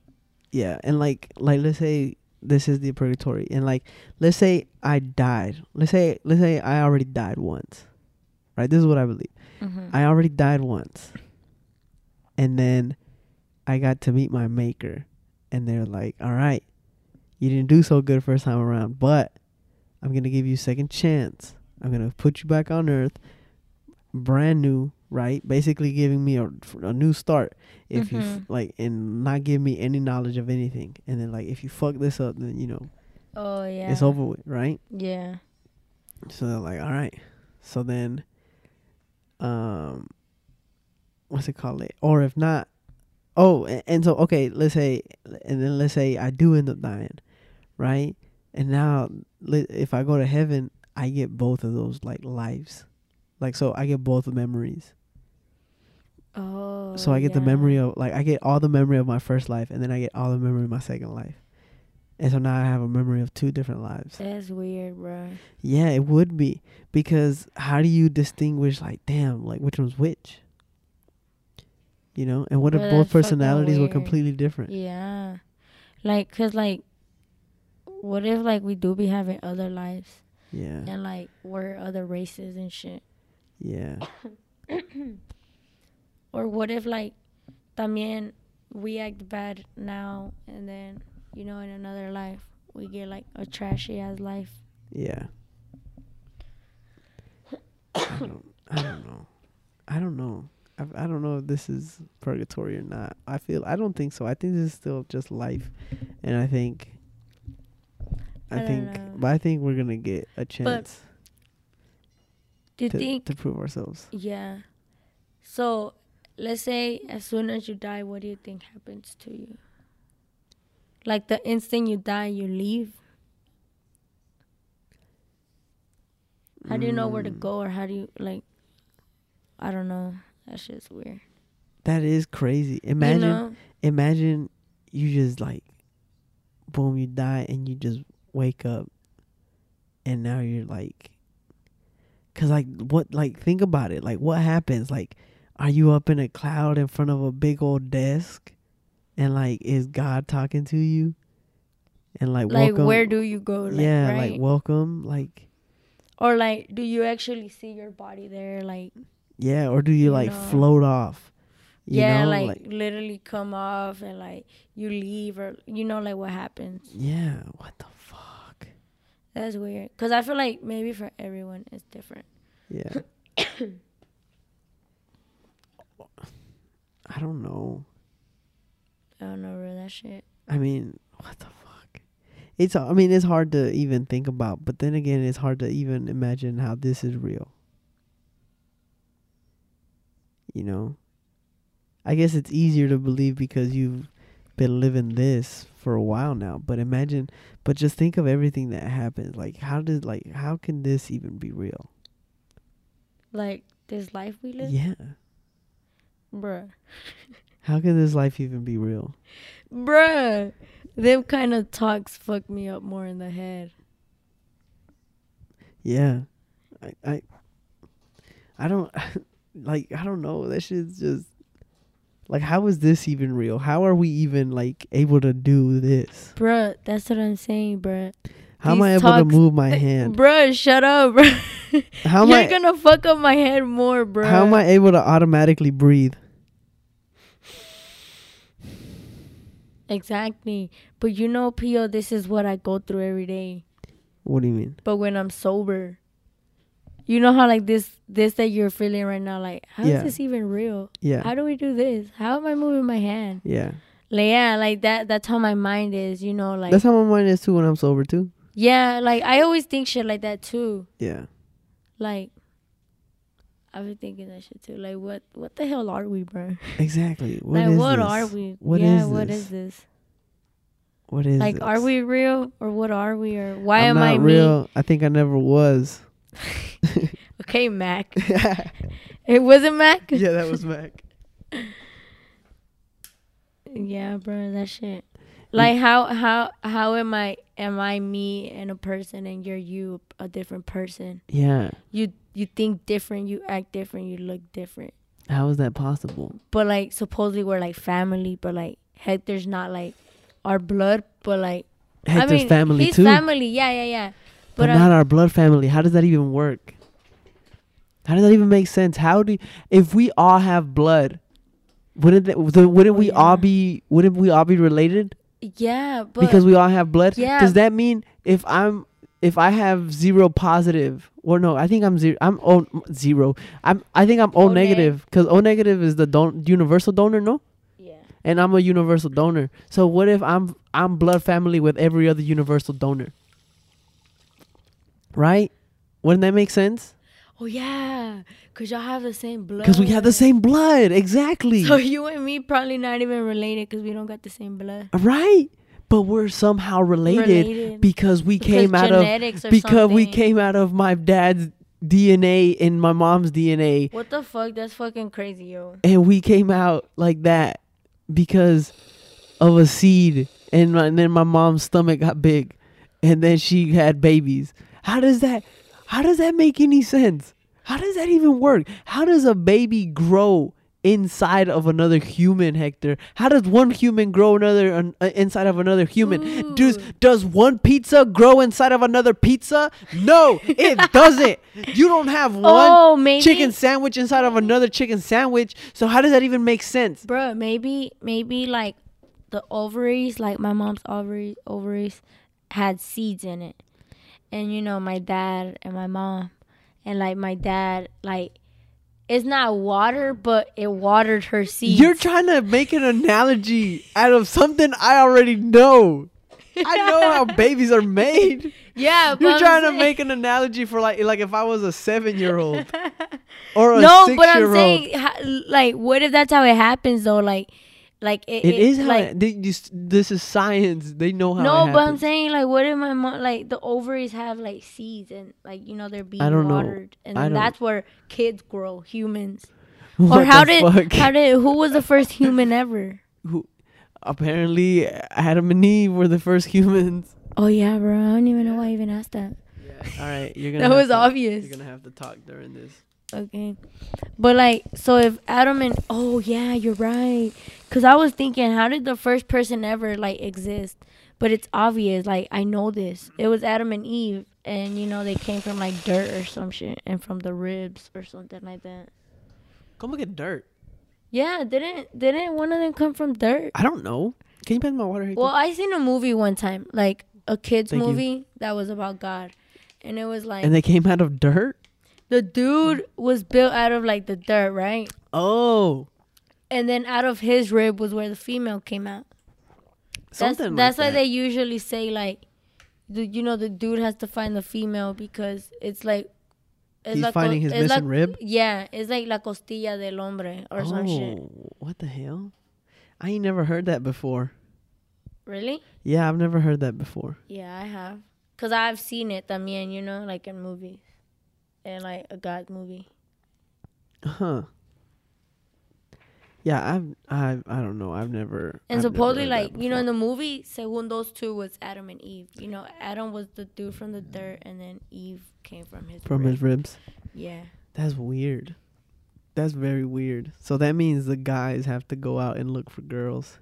Yeah, and like like let's say this is the purgatory, and like let's say I died. Let's say let's say I already died once, right? This is what I believe. Mm-hmm. I already died once, and then I got to meet my maker, and they're like, "All right, you didn't do so good first time around, but I'm gonna give you a second chance. I'm gonna put you back on Earth, brand new, right? Basically, giving me a, a new start. If you f- like, and not give me any knowledge of anything, and then like, if you fuck this up, then you know oh yeah. it's over with, right? Yeah. So they're like, all right. So then, um, what's it called? It or if not, oh, and, and so okay, let's say, and then let's say I do end up dying, right? And now, li- if I go to heaven, I get both of those like lives, like so I get both memories. Oh. so I get the memory of like I get all the memory of my first life, and then I get all the memory of my second life. And so now I have a memory of two different lives. That's weird, bro. Yeah, it would be because how do you distinguish like damn like which one's which? You know, and what if both personalities were completely different? Yeah. Like, cause like, what if like we do be having other lives Yeah, and like we're other races and shit? yeah, Or what if like, también we act bad now and then you know in another life we get like a trashy ass life. yeah. I don't, I don't know. I don't know. I, I don't know if this is purgatory or not. I feel I don't think so. I think this is still just life, and I think. I, I think, know. but I think we're gonna get a chance Do you to, think? to prove ourselves. Yeah. So, let's say as soon as you die, what do you think happens to you? Like the instant you die, you leave. How do you know where to Mm. go, or how do you like? I don't know. That shit's weird. That is crazy. Imagine, you know? imagine you just like, boom, you die and you just wake up, and now you're like, cause like what, like think about it, like what happens, like, are you up in a cloud in front of a big old desk, and like is God talking to you, and like, Like, welcome, where do you go? Like, yeah, right? like welcome, like or like, do you actually see your body there? Like, yeah, or do you You like know. float off? You yeah, know? like, literally come off and like you leave, or you know, like what happens? yeah, what the fuck? That's weird. Cause I feel like maybe for everyone it's different. Yeah. I don't know. I don't know, bro. That shit. I mean, what the fuck? It's I mean, it's hard to even think about, but then again, it's hard to even imagine how this is real. You know? I guess it's easier to believe because you've been living this for a while now, but imagine but just think of everything that happens. Like how did like how can this even be real? Like this life we live, Yeah. Bruh. How can this life even be real? Bruh. Them kind of talks fuck me up more in the head. Yeah. I I I don't like I don't know. That shit's just like how is this even real? How are we even like able to do this? Bruh, that's what I'm saying, bruh. How am I These able to move my eh, hand? Bruh, shut up, bruh. How am You're I gonna fuck up my head more, bro. how am I able to automatically breathe? Exactly. But you know, Pio, this is what I go through every day. What do you mean? But when I'm sober, you know how like this this that you're feeling right now, like how is Yeah. this even real? Yeah. How do we do this? How am I moving my hand? yeah. Like yeah, like that. That's how my mind is. You know, like That's how my mind is too when I'm sober too. yeah, like I always think shit like that too. Yeah. Like I've been thinking that shit too. Like what what the hell are we, bro? Exactly. What like what this? are we? What yeah, is what this? is this? What is like this? are we real or what are we or why I'm am not I real. I think I never was. Okay, Mac. it wasn't Mac. Yeah, that was Mac. Yeah, bro, that shit. Like how how how am I am I me and a person and you're you a different person? Yeah. You you think different, you act different, you look different. How is that possible? But like supposedly we're like family, but like Hector's not like our blood, but like Hector's I mean family he's too, family, yeah, yeah, yeah. but, But, not um, our blood family. How does that even work? How does that even make sense? How do if we all have blood? Wouldn't that, wouldn't Oh, we all be wouldn't we all be related yeah, but because we all have blood? Yeah. Does that mean if I'm if I have zero positive, or no, I think I'm zero. I'm O zero. I'm I think I'm O O negative because O negative is the don- universal donor, no? yeah. and I'm a universal donor. So what if I'm I'm blood family with every other universal donor? Right? Wouldn't that make sense? Oh yeah, cause y'all have the same blood. Because we have the same blood, exactly. So you and me probably not even related because we don't got the same blood. Uh, right? But we're somehow related, Related. because we Because came out of because we came out of my dad's DNA and my mom's DNA, What the fuck? That's fucking crazy, yo. and we came out like that because of a seed, and, my, and then my mom's stomach got big, and then she had babies. How does that? How does that make any sense? How does that even work? How does a baby grow inside of another human, Hector? How does one human grow another uh, inside of another human? Does Ooh. does one pizza grow inside of another pizza? No, it doesn't. You don't have one Oh, chicken sandwich inside of another chicken sandwich. So how does that even make sense? Bruh, maybe, maybe like the ovaries, like my mom's ovaries, ovaries had seeds in it, and you know my dad and my mom, and like my dad, like it's not water, but it watered her seeds. You're trying to make an analogy out of something I already know. I know how babies are made. yeah, You're trying to make an analogy for like like if I was a seven year old or a no, but I'm saying, like, what if that's how it happens though? Like, like it, It is how like. it- they, this, this is science. They know how. no, it but I'm saying like, what if my mom like the ovaries have like seeds and like you know they're being I don't know. watered, and I that's where kids grow, humans. What or how did fuck? how did who was the first human ever? Who, apparently Adam and Eve were the first humans. Oh yeah, bro. I don't even know why I even asked that. Yeah. All right, you're gonna. That was to- obvious. You're gonna have to talk during this. Okay, but like, so if Adam and oh yeah, you're right. Cause I was thinking, how did the first person ever like exist? But it's obvious. Like I know this. It was Adam and Eve, and you know they came from like dirt or some shit, and from the ribs or something like that. Come look at dirt. Yeah, didn't didn't one of them come from dirt? I don't know. Can you pass my water? Well, I seen a movie one time, like a kids Thank you. movie that was about God, and it was like and they came out of dirt. The dude was built out of like the dirt, right? Oh, And then out of his rib was where the female came out. That's something. that's like why that. they usually say like, the, you know, the dude has to find the female because it's like. it's He's finding his missing rib? Yeah, it's like la costilla del hombre or some shit. Oh, what the hell? I ain't never heard that before. Really? Yeah, I've never heard that before. Yeah, I have. Cause I've seen it también, you know, like in movies, and like a God movie. Huh. Yeah, I've I I don't know. I've never. And I've supposedly, heard like you know, in the movie, según those two was Adam and Eve. You know, Adam was the dude from the dirt, and then Eve came from his from rib. his ribs. Yeah. That's weird. That's very weird. So that means the guys have to go out and look for girls.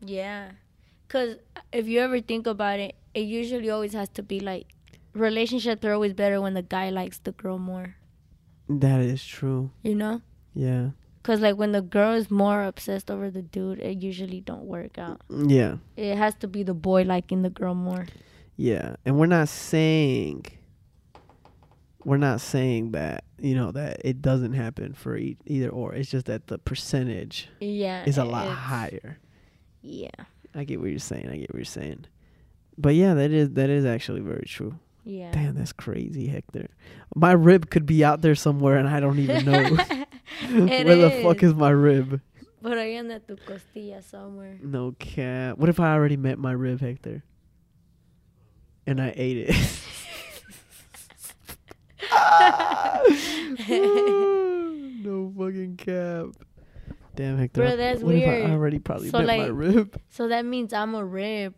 Yeah. Cause if you ever think about it, it usually always has to be like relationships are always better when the guy likes the girl more. That is true. You know. Yeah. Cause like when the girl is more obsessed over the dude, it usually don't work out. Yeah. It has to be the boy liking the girl more. Yeah. And we're not saying we're not saying that you know that it doesn't happen for e- either or. It's just that the percentage Yeah. is a lot higher. Yeah. I get what you're saying. I get what you're saying. But yeah, that is that is actually very true. Yeah. Damn, that's crazy, Hector. My rib could be out there somewhere and I don't even know. Where the fuck is. is my rib? Por ahí anda tu costilla somewhere. No cap. What if I already met my rib, Hector? And I ate it. no fucking cap. Damn, Hector. Bro, that's what if I already probably So, met my like, rib? So that means I'm a rib.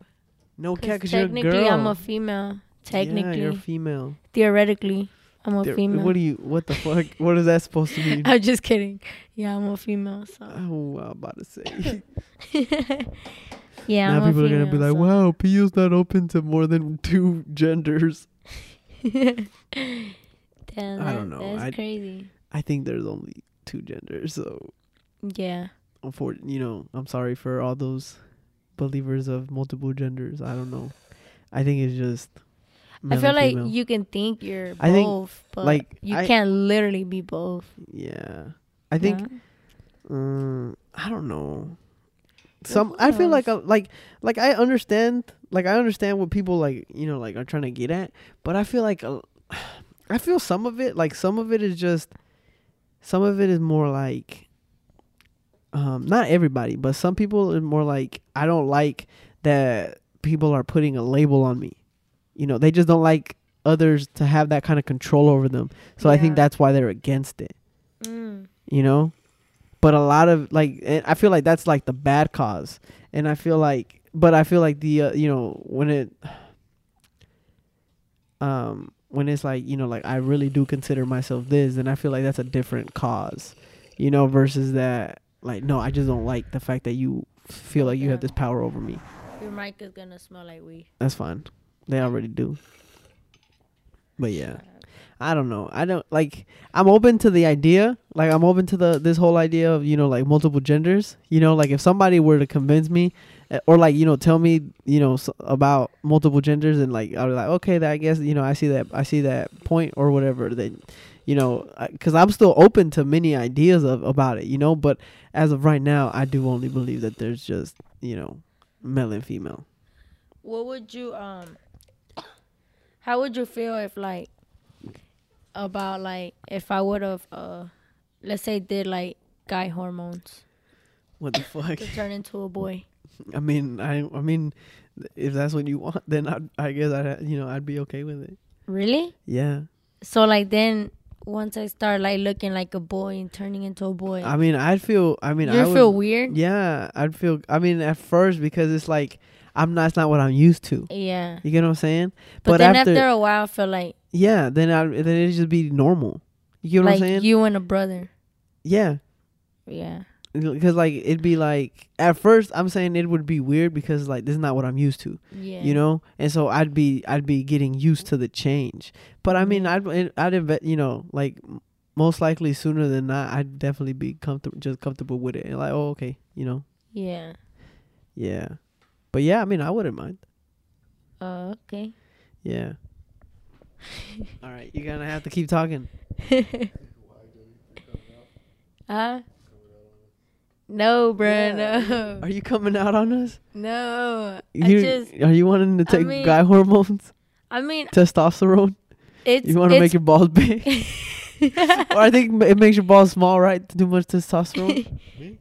No cap, because you're a technically. I'm a female. Technically. Yeah, you're female. Theoretically, I'm a female. What do you? What the fuck? what is that supposed to mean? I'm just kidding. Yeah, I'm a female. So oh, I'm about to say. yeah, now I'm people a are gonna be like, female, "Wow, PU's not open to more than two genders." so- Damn, I don't know. That's I- crazy. I think there's only two genders, so Yeah. for you know, I'm sorry for all those believers of multiple genders. I don't know. I think it's just. I feel like female. you can think you're I think, both, but like, you I- can't literally be both. Yeah, I think. Yeah. Um, I don't know. Some I feel like a, like like I understand like I understand what people like you know like are trying to get at, but I feel like a, I feel some of it like some of it is just some of it is more like um not everybody, but some people are more like I don't like that people are putting a label on me. You know, they just don't like others to have that kind of control over them. So I think that's why they're against it Mm. you know but a lot of like and i feel like that's like the bad cause and i feel like but i feel like the uh, you know when it um when it's like you know like i really do consider myself this then i feel like that's a different cause you know versus that like no i just don't like the fact that you feel like you have this power over me Your mic is gonna smell like weed. that's fine they already do but yeah I don't know. I don't like. I'm open to the idea. Like I'm open to the this whole idea of you know like multiple genders. You know, like if somebody were to convince me, eh, or like you know tell me you know s- about multiple genders and like I'll be like okay, that I guess you know I see that I see that point or whatever. Then you know because I'm still open to many ideas of about it. You know, but as of right now, I do only believe that there's just you know male and female. What would you um? How would you feel if like about like if I would have uh, let's say did like guy hormones What the fuck? to turn into a boy? I mean, I I mean, if that's what you want, then I I guess I you know I'd be okay with it. Really? Yeah. So like then once I start like looking like a boy and turning into a boy, I mean, I'd feel. I mean, you I would, feel weird. Yeah, I'd feel. I mean, at first because it's like I'm not. It's not what I'm used to. Yeah. You get what I'm saying? But, then after, a while, I feel like yeah, then I then it just be normal. You get what like I'm saying? you and a brother. yeah, Yeah. because like it'd be like at first I'm saying it would be weird because like this is not what I'm used to. Yeah. you know and so i'd be i'd be getting used to the change but i mean mm-hmm. i'd i'd invest you know like most likely sooner than not i'd definitely be comfortable just comfortable with it and like oh okay you know Yeah. yeah but yeah i mean i wouldn't mind Uh, okay. yeah all right you're gonna have to keep talking Huh? No, bruh, no. are you coming out on us No. I you, just are you wanting to I take mean- guy hormones I mean testosterone it's you want to make your balls big or i think it makes your balls small right too much testosterone Me?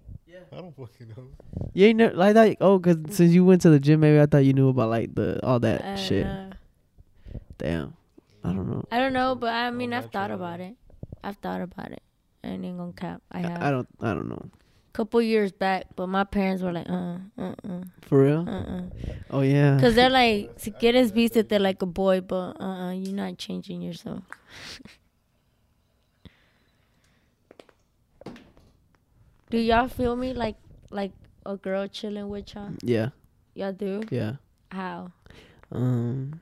I don't fucking know. You ain't never, like that. Oh, cause since you went to the gym, maybe I thought you knew about like the all that I don't shit. know. Damn, I don't know. I don't know, but I mean Oh, I've thought about it. I've thought about it. I ain't gonna cap. I have. I, I don't. I don't know. Couple years back, but my parents were like, uh, uh, uh, For real? uh, uh. Oh yeah. Cause they're like, si quieres vístete like a boy, but uh, uh you're not changing yourself. Do y'all feel me like like a girl chilling with y'all? yeah. Y'all do? Yeah. How? Um,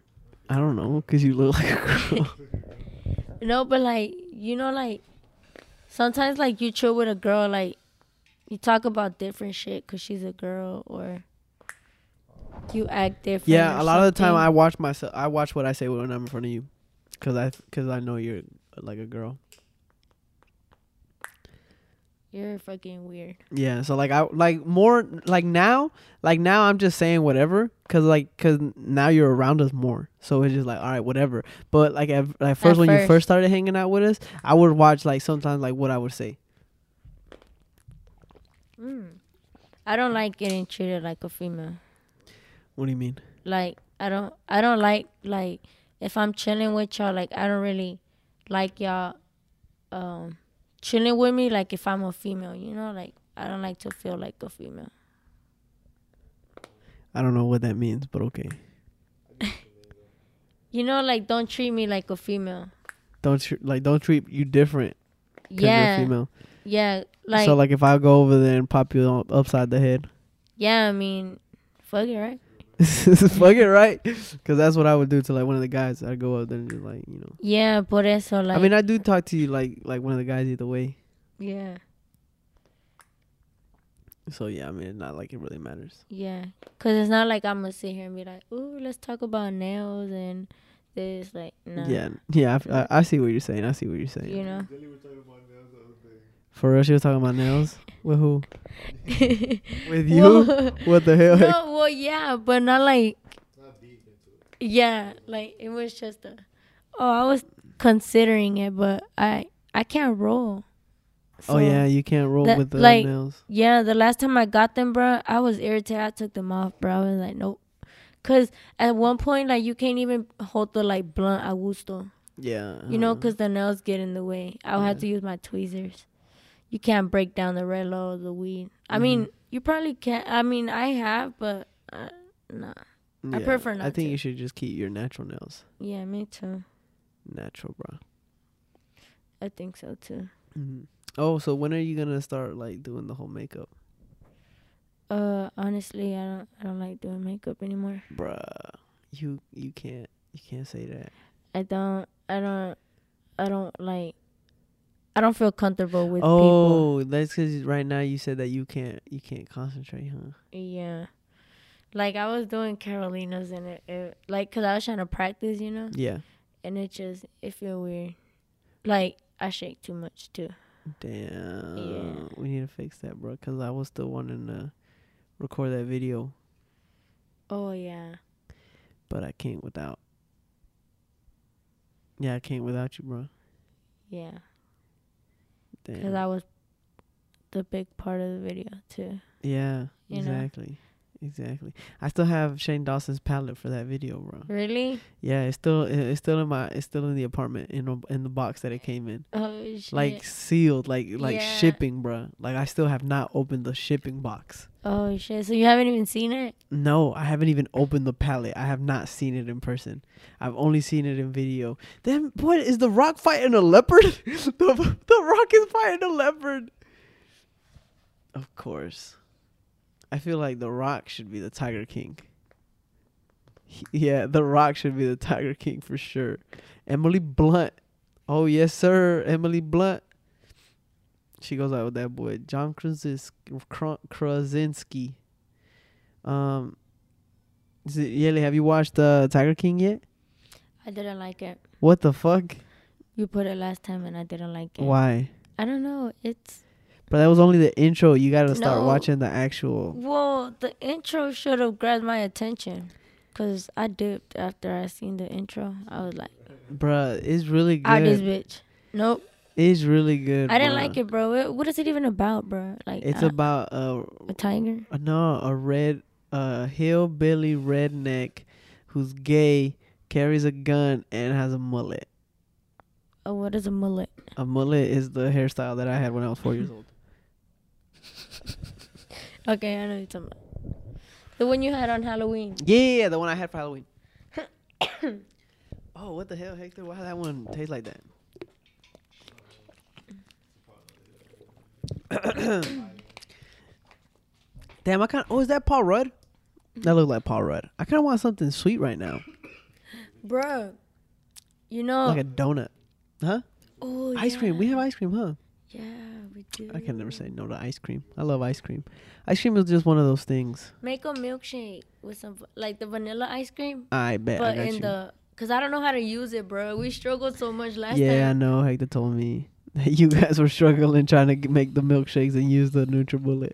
I don't know, cause you look like a girl. No, but like you know, like sometimes like you chill with a girl, like you talk about different shit because she's a girl, or you act different. yeah. A lot of the time. I watch myself. I watch what I say when I'm in front of you. Cause I, cause I know you're like a girl. You're fucking weird. Yeah. So like I like more like now, like now I'm just saying whatever, cause like cause now you're around us more. So it's just like all right, whatever. But like at, like first At when you first. first started hanging out with us, I would watch like sometimes like what I would say. Mm. I don't like getting treated like a female. What do you mean? Like I don't I don't like like if I'm chilling with y'all like I don't really like y'all um chilling with me like if I'm a female, you know, like I don't like to feel like a female. I don't know what that means, but okay. You know, like don't treat me like a female. Don't tr- like don't treat you different Yeah. you're female. Yeah. Like so like if I go over there and pop you up- upside the head, yeah, I mean fuck it, right? fuck it, right? Because that's what I would do to like one of the guys. I'd go up there and just like you know. Yeah, por eso like I mean, I do talk to you like like one of the guys either way. yeah. So yeah, I mean, it's not like it really matters. Yeah, cause it's not like I'm gonna sit here and be like, "Ooh, let's talk about nails and this." Like, no. Yeah, yeah, I see what you're saying. I see what you're saying. You know. For real, she was talking about nails with who? With you? Well, what the hell? no, well, yeah, but not like. Yeah, like it was just a. Oh, I was considering it, but I I can't roll. oh yeah, you can't roll that- with the like- nails. Yeah, the last time I got them, bro, I was irritated. I took them off, bro. I was like, nope. Cause at one point, like you can't even hold the like blunt a gusto. Yeah. You know, uh-huh. because the nails get in the way. I'll have to use my tweezers. You can't break down the relo or the weed. I Mm-hmm. mean, you probably can't. I mean, I have, but uh, nah. I prefer not. I think to. you should just keep your natural nails. Yeah, me too. Natural, bro. I think so too. hmm Oh, so when are you gonna start like doing the whole makeup, Uh, honestly, I don't. I don't like doing makeup anymore. bruh? You you can't you can't say that. I don't. I don't. I don't like. I don't feel comfortable with people. oh, that's because right now you said that you can't you can't concentrate, huh? Yeah. Like I was doing Carolina's and it, it like cause I was trying to practice, you know, Yeah. and it just it feel weird. Like I shake too much too. Damn. Yeah. We need to fix that, bro. Cause I was still wanting to record that video, Oh yeah. but I can't without. Yeah, I can't without you, bro. Yeah. Because. I was the big part of the video too. yeah, you know. Exactly. I still have Shane Dawson's palette for that video, bro. Really? Yeah, it's still it's still in my it's still in the apartment in the- in the box that it came in. Oh shit. Like sealed, like like Yeah. shipping, bro. Like I still have not opened the shipping box. oh shit. So you haven't even seen it? No, I haven't even opened the palette. I have not seen it in person. I've only seen it in video. Then what is the Rock fighting a leopard? the the Rock is fighting a leopard. Of course. I feel like the Rock should be the Tiger King. He- yeah, the Rock should be the Tiger King for sure. Emily Blunt. Oh yes, sir. Emily Blunt. She goes out with that boy John Krasinski. Krasinski. Um, is it, Yeli, have you watched uh, Tiger King yet? I didn't like it. What the fuck? You put it last time and I didn't like it. Why? I don't know. It's But that was only the intro. You gotta start No. watching the actual. well, the intro should have grabbed my attention. Cause I dipped after I seen the intro. I was like, Bruh, it's really out this good. bitch. Nope. It's really good. I didn't bruh. like it, bro. It, what is it even about, bro? Like It's uh, about uh, a tiger. uh, no a red uh hillbilly redneck who's gay, carries a gun, and has a mullet. Oh, what is a mullet? A mullet is the hairstyle that I had when I was four years old. Okay, I know you're talking about. The one you had on Halloween. Yeah, the one I had for Halloween. oh, what the hell, Hector? Why that one taste like that? Damn, I kind of. Oh, is that Paul Rudd? That look like Paul Rudd. I kind of want something sweet right now, Bro, you know. like a donut, huh? oh, Ice cream. We have ice cream, huh? Yeah, we do. I can never say no to ice cream. I love ice cream. Ice cream is just one of those things. Make a milkshake with some, like the vanilla ice cream, I bet. I but got in you. the cause I don't know how to use it, bro. We struggled so much last time. yeah, I know. Hector told me that you guys were struggling trying to make the milkshakes and use the NutriBullet.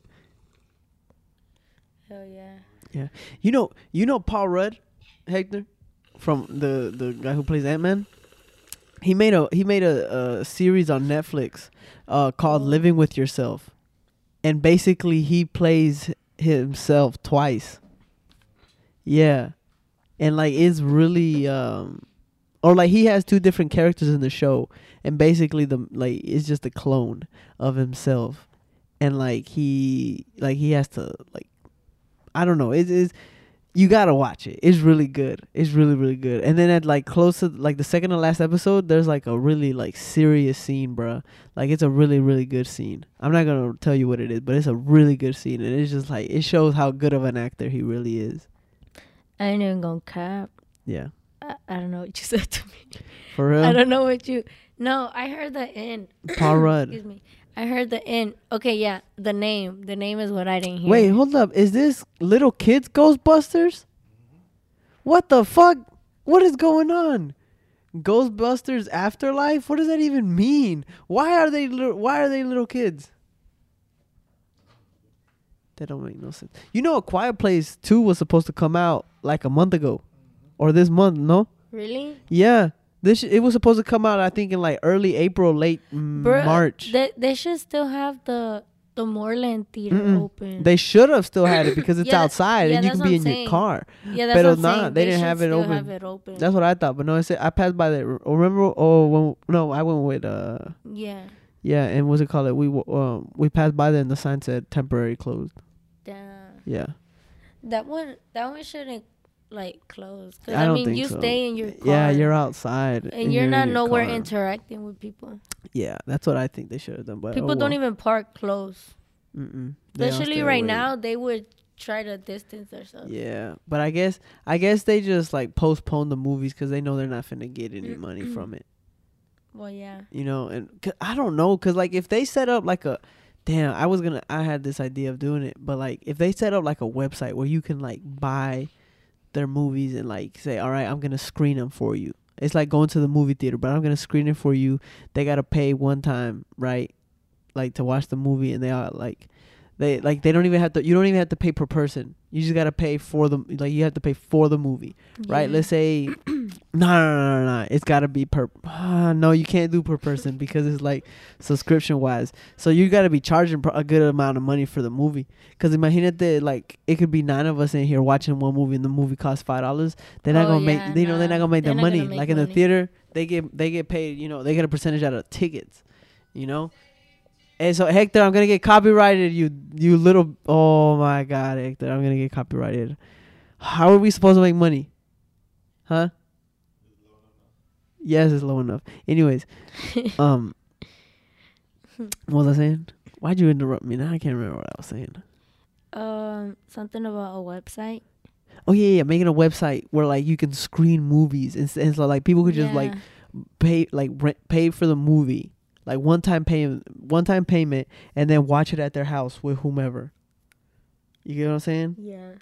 Hell yeah. yeah. You know, you know Paul Rudd, Hector, from the the guy who plays Ant Man. He made a he made a, a series on Netflix, uh, called Oh. Living with Yourself, and basically he plays himself twice. Yeah, and like it's really um, or like he has two different characters in the show, and basically the like it's just a clone of himself, and like he like he has to like I don't know. It is you gotta watch it. It's really good. It's really really good. And then at like close to like the second to last episode, there's like a really like serious scene, bruh. Like it's a really really good scene. I'm not gonna tell you what it is, but it's a really good scene, and it's just like it shows how good of an actor he really is. I ain't even gonna cap. Yeah, I, I don't know what you said to me. for real. I don't know what you. No, I heard the end. Paul Rudd. Excuse me. I heard the end. Okay, yeah, the name. The name is what I didn't hear. Wait, hold up. Is this little kids Ghostbusters? What the fuck? What is going on? Ghostbusters Afterlife? What does that even mean? Why are they little, why are they little kids? That don't make no sense. You know, A Quiet Place 2 was supposed to come out like a month ago or this month, no? Really? Yeah. This it was supposed to come out I think in like early April, late March. They, they should still have the the Moreland Theater Mm-mm. open. They should have still had it because it's Yeah, outside yeah, and you can be in I'm your car. yeah, that's but what I'm nah, saying. they didn't have it. Have it open. That's what I thought, but no, I said I passed by there. Remember? Oh, when no, I went with uh, yeah. yeah, and what's it called? It we um we passed by there and the sign said temporary closed. Damn. Yeah, That one. That one shouldn't like close. Cause I I, mean, you so. stay in your car. yeah, you're outside And you're in not your nowhere car. interacting with people. Yeah, that's what I think they should have done. But oh People oh, don't even park close. Mm-mm. Especially right away. now, they would try to distance themselves. Yeah, but I guess I guess they just like postpone the movies because they know they're not finna get any money from it. Well, yeah. you know and 'cause i don't know because like if they set up like a damn i was gonna i had this idea of doing it but like if they set up like a website where you can like buy their movies and like say all right i'm gonna screen them for you. It's like going to the movie theater but i'm gonna screen it for you. They gotta pay one time right like to watch the movie and they are like they like they don't even have to you don't even have to pay per person you just gotta pay for the like you have to pay for the movie right? Let's say, no, no, no, no, no. It's got to be per. Ah, no, you can't do per person because it's like subscription wise. So you got to be charging a good amount of money for the movie. Because imagine that like it could be nine of us in here watching one movie and the movie costs five dollars. They're not Oh, gonna yeah, make. They know they're not gonna make They're their money. make Like in the theater, they get they get paid. You know, they get a percentage out of tickets. You know. And so Hector, I'm gonna get copyrighted. You you little. Oh my God, Hector, I'm gonna get copyrighted. How are we supposed to make money? Huh? Yes, it's low enough. Anyways, um, what was I saying? Why'd you interrupt me? Now I can't remember what I was saying. Um, something about a website. Oh yeah, yeah, making a website where like you can screen movies and, and so like people could just like pay like rent, pay for the movie, like one time payment, one time payment, and then watch it at their house with whomever. You get what I'm saying? Yeah.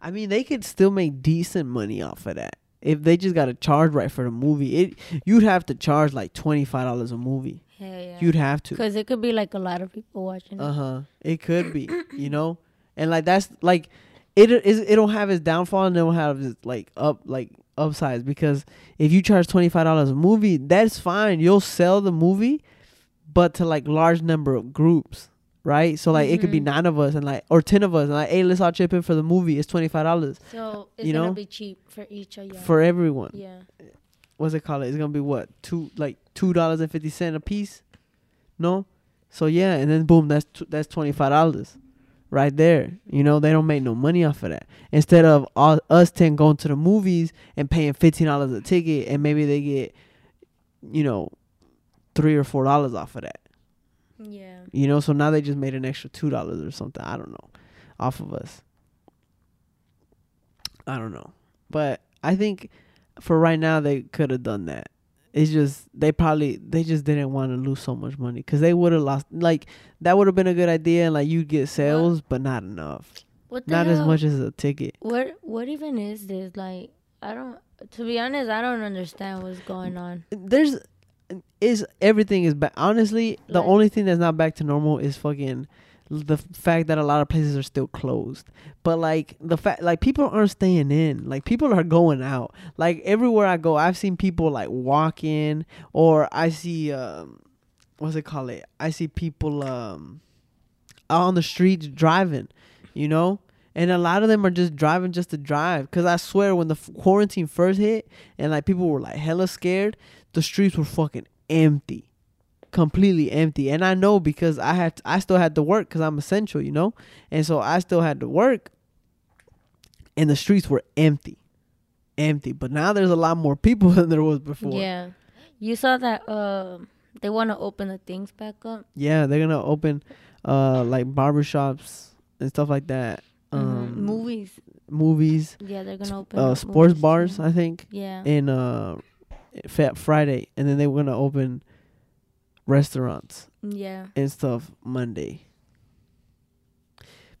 I mean, they could still make decent money off of that if they just got to charge right for the movie. It you'd have to charge like twenty five dollars a movie. Hell yeah. You'd have to. Because it could be like a lot of people watching. Uh it. huh. It could be, you know, and like that's like it is. It don't have its downfall and it don't have its like up like upsides because if you charge twenty five dollars a movie, that's fine. You'll sell the movie, but to like large number of groups, right? So like it could be Mhm. nine of us and like or ten of us and like hey, let's all chip in for the movie. It's twenty five dollars So it's You gonna know? be cheap for each of you. for everyone. yeah. What's it called? It's gonna be what two like two dollars and fifty cent a piece. No, so yeah, and then boom, that's that's twenty five dollars, right there. You know they don't make no money off of that. Instead of all, us ten going to the movies and paying fifteen dollars a ticket, and maybe they get, you know, three or four dollars off of that. Yeah. You know, so now they just made an extra two dollars or something. I don't know, off of us. I don't know, but I think for right now they could have done that. It's just they probably they just didn't want to lose so much money because they would have lost. Like that would have been a good idea, and like you get sales, but not enough. What the Not as much as a ticket. What What even is this? Like, I don't. To be honest, I don't understand what's going on. There's is everything is back. Honestly, the only thing that's not back to normal is fucking the fact that a lot of places are still closed. But like the fact, like people aren't staying in. Like people are going out. Like everywhere I go, I've seen people like walking, or I see um, what's it called? It. I see people um, out on the streets driving. You know. And a lot of them are just driving just to drive. Cause I swear, when the f- quarantine first hit, and like people were like hella scared, the streets were fucking empty, completely empty. And I know because I had I still had to work because I'm essential, you know, and so I still had to work, and the streets were empty, empty. But now there's a lot more people than there was before. Yeah, you saw that. Uh, they want to open the things back up. Yeah, they're gonna open, uh, like barbershops and stuff like that. Mhm. Um, movies. movies, Yeah, they're gonna open. uh, sports bars. too. I think. Yeah. in uh Fat Friday, and then they were gonna open restaurants yeah. and stuff Monday.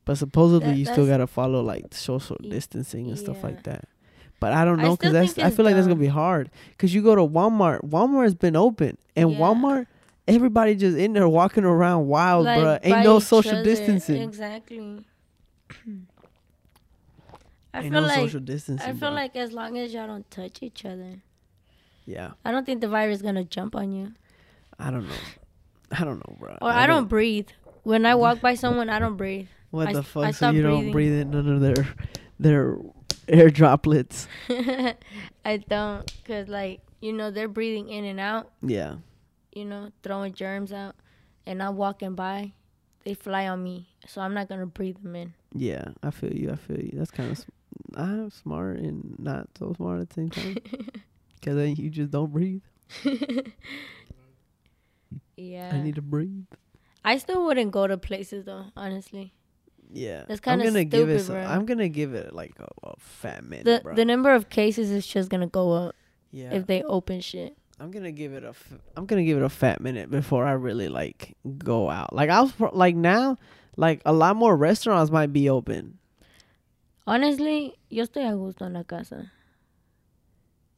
But supposedly That- you still gotta follow like social distancing and stuff yeah. like that. But I don't know because that's I feel like that's gonna be hard. Cause you go to Walmart, Walmart has been open, and Yeah. Walmart, everybody just in there walking around wild, Like, bruh. Ain't no social other. distancing. Exactly. I Ain't feel no like social distancing. I feel bruh. like as long as y'all don't touch each other, yeah, I don't think the virus is gonna jump on you. I don't know. I don't know, bro. Or I, don't breathe. When I walk by someone, I don't breathe. What I the s- I fuck? So you don't breathe in none of their their air droplets. I don't, cause like you know they're breathing in and out. Yeah. You know, throwing germs out, and I'm walking by, they fly on me, so I'm not gonna breathe them in. Yeah, I feel you. I feel you. That's kind of I'm smart and not so smart at the same time. Cause then you just don't breathe. Yeah. I need to breathe. I still wouldn't go to places though, honestly. Yeah, That's kinda gonna give it. stupid, Some, bro. I'm gonna give it like a, a fat minute, The bro. the number of cases is just gonna go up yeah, if they open shit. I'm gonna give it a. F- I'm gonna give it a fat minute before I really like go out. Like I was like now, like a lot more restaurants might be open. Honestly, yo estoy a gusto en la casa.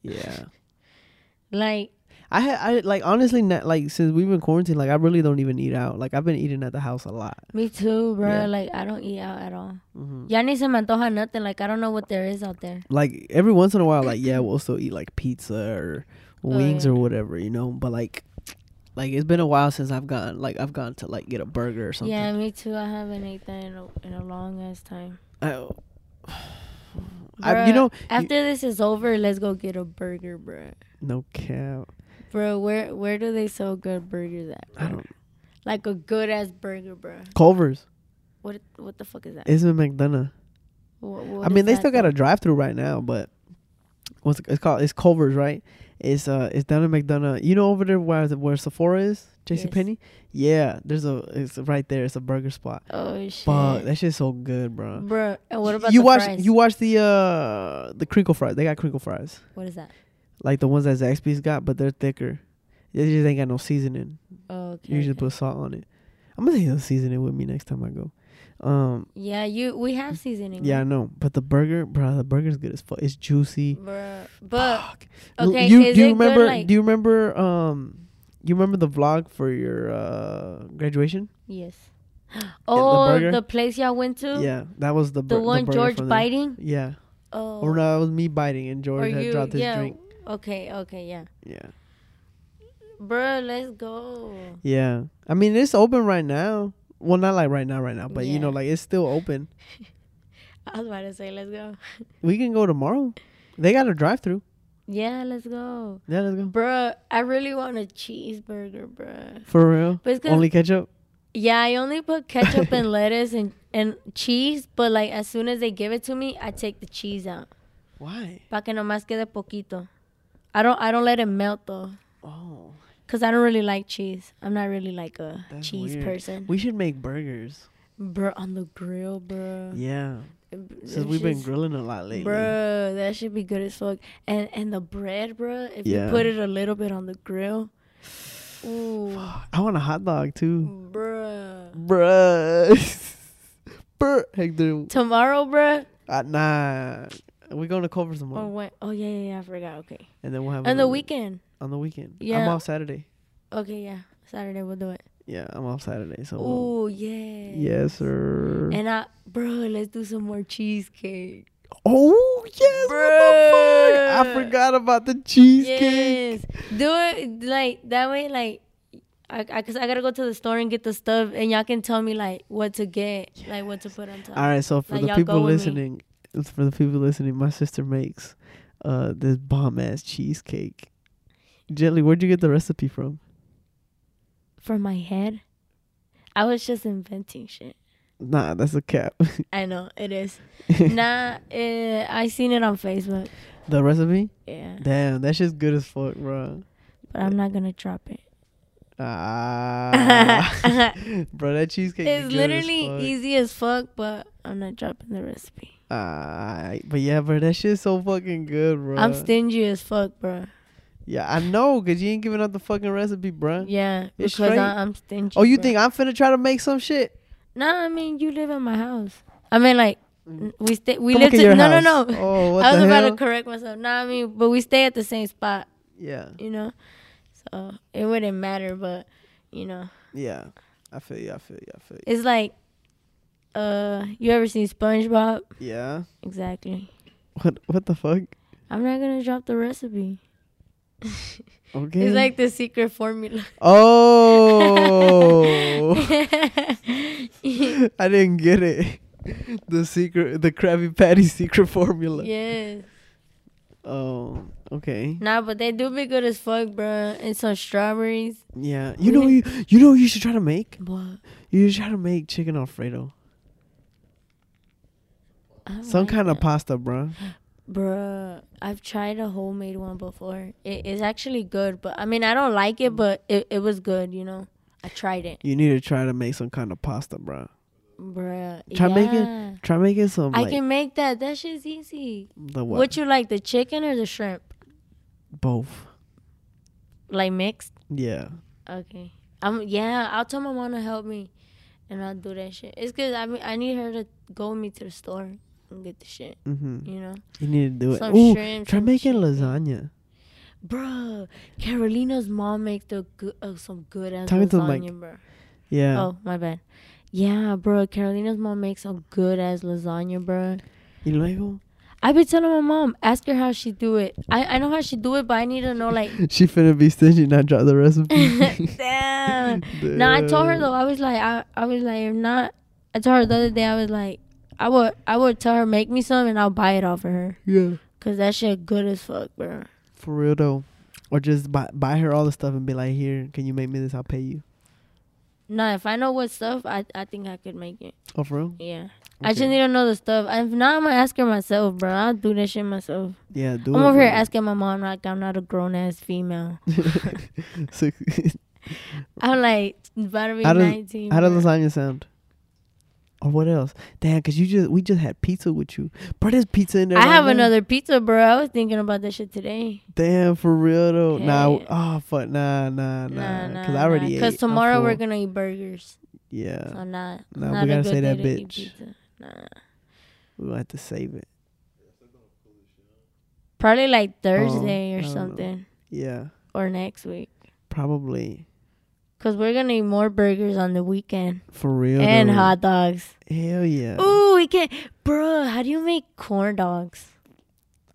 Yeah. Like, I had I like honestly not, like since we've been quarantined like I really don't even eat out like I've been eating at the house a lot. me too, bro. Yeah. Like, I don't eat out at all. hmm Ya ni se me antoja nothing. Like, I don't know what there is out there. Like every once in a while like yeah we'll still eat like pizza or wings yeah. or whatever you know but like like it's been a while since I've gone like I've gone to like get a burger or something. Yeah, me too. I haven't ate that in a, in a long ass time. I, I you know you- After this is over, let's go get a burger, bro. no cap Bro, where where do they sell good burgers at? I don't Like a good ass burger, bro. Culver's What what the fuck is that? it's in McDonough. What- what I mean they still got a drive through right now but what's it, it's called it's Culver's right. It's uh it's down in McDonough. You know over there where where Sephora is, JC Yes. Penney. Yeah, there's a it's right there. It's a burger spot. Oh shit. Fuck, that shit's so good, bro. Bro, and what about you the watch fries? you watch the uh the crinkle fries. They got crinkle fries, what is that? Like the ones that Zaxby's got, but they're thicker. They just ain't got no seasoning. Okay. You usually okay. put salt on it. I'm gonna take the seasoning with me next time I go. Um, Yeah, you we have seasoning. yeah, I know, but the burger, bro, the burger's good as fuck. It's juicy. Bro, but Fuck. Okay, you do you it good, remember? like- do you remember? Um, you remember the vlog for your uh graduation? yes. Oh, burger? the place y'all went to. Yeah, that was the The one burger George biting. Yeah, Oh. or no, it was me biting, and George or had you? dropped his yeah. drink. Okay. Okay. Yeah. Yeah, Bro, let's go. yeah. I mean, it's open right now. Well, not like right now, right now, but you know, like it's still open. I was about to say, let's go. We can go tomorrow. They got a drive-through. Yeah, let's go. Yeah, let's go. Bruh, I really want a cheeseburger, bruh. For real. But Only ketchup. yeah, I only put ketchup and lettuce and, and cheese, but like as soon as they give it to me, I take the cheese out. Why? Pa que nomás quede poquito. I don't I don't let it melt though. Oh, Cause I don't really like cheese. I'm not really like a That's cheese weird. person. we should make burgers. Bruh, on the grill, bro. Yeah, It- since we've been grilling a lot lately. bro, that should be good as fuck. And and the bread, bro, if Yeah. you put it a little bit on the grill. Ooh. I want a hot dog too. Bruh. Bruh. Bruh. Hector. Tomorrow, bruh. Uh, nah. We're going to Culver Or tomorrow, when? Oh yeah, yeah, yeah. I forgot. Okay. And then we'll have On the weekend. On the weekend. yeah. I'm off Saturday. Okay, yeah. Saturday we'll do it. Yeah, I'm off Saturday. So. Oh yeah. Yes, sir. And I, bro, let's do some more cheesecake. oh yes, what the fuck? I forgot about the cheesecake. Yes. Do it like that way, like. I, I, cause I gotta go to the store and get the stuff, and y'all can tell me like what to get, like what to put on top. All right, so for Like, the people listening, for the people listening, my sister makes uh this bomb ass cheesecake. Gently, where'd you get the recipe from? From my head, I was just inventing shit. Nah, that's a cap. I know it is. nah, uh, I seen it on Facebook. the recipe? Yeah, Damn, that shit's good as fuck, bro. but I'm not gonna drop it. Ah, bro, that cheesecake. is It's as literally fuck. easy as fuck, but I'm not dropping the recipe. Ah, but yeah, bro, that shit's so fucking good, bro. I'm stingy as fuck, bro. yeah, I know, cause you ain't giving up the fucking recipe, bro. Yeah, It's because. I, I'm stingy. Oh, you bro. think I'm finna try to make some shit? Nah, I mean you live in my house. I mean like we stay. We Come live. to no, no, house. no. Oh, what I was the about hell? to correct myself. Nah, I mean, but we stay at the same spot. yeah, You know, so it wouldn't matter. But you know, yeah. I feel you. I feel you. I feel you. it's like, uh, you ever seen SpongeBob? Yeah. Exactly. What? What the fuck? I'm not gonna drop the recipe. Okay. It's like the secret formula. Oh, I didn't get it. The secret, the Krabby Patty secret formula. yes. Oh, okay. Nah, but they do be good as fuck, bro. And some strawberries. Yeah. You know you you know what you should try to make. What? You should try to make chicken alfredo. Oh don't Some like kind of pasta, bro. Bruh, I've tried a homemade one before. It is actually good, but I mean, I don't like it, but it, it was good, you know? I tried it. You need to try to make some kind of pasta, bro. Bruh. Try yeah. making- Try making some I like can make that. That shit's easy. the What? what? you like, the chicken or the shrimp? Both. Like mixed? Yeah. Okay. I'm yeah, I'll tell my mom to help me and I'll do that shit. It's cause I mean I need her to go with me to the store and get the shit, Mm-hmm. you know? You need to do it. Ooh, shrimp, try some making lasagna. Bruh, Carolina's mom makes the good, uh, some good ass Talking to the mic. lasagna, bro. Yeah. Oh, my bad. Yeah, bro. Carolina's mom makes some good ass lasagna, bro. You luego? I've been telling my mom, ask her how she do it. I, I know how she do it, but I need to know like. She finna be stingy, not drop the recipe. Damn. No, I told her though. I was like, I, I was like, if not, I told her the other day. I was like, I would, I would tell her make me some, and I'll buy it off of her, Yeah. cause that shit good as fuck, bro. For real though. Or just buy buy her all the stuff and be like, here, can you make me this? I'll pay you. Nah, if I know what stuff, I, I think I could make it. Oh, for real? Yeah. I just Okay. need to know the stuff. If not, I'm gonna ask her myself, bro. I'll do that shit myself. Yeah, do I'm it. over here asking my mom like I'm not a grown ass female. I'm like about to be How does- 19. How does bro. lasagna sound? Or what else? Damn, cause you just we just had pizza with you. Bro, there's pizza in there. I right have now. another pizza, bro. I was thinking about that shit today. Damn, for real though. Nah, Hey. oh fuck, nah, nah, nah. Nah, nah. Cause I already ate. Because I'm tomorrow we're gonna eat burgers. Yeah, So not. Nah, not we gotta say that day to eat bitch. Nah. we gonna have to save it. Probably like Thursday Oh, or don't know. something, Yeah, or next week. probably Cause we're gonna eat more burgers on the weekend for real. and though. hot dogs. Hell yeah. Ooh, we can, bro. How do you make corn dogs?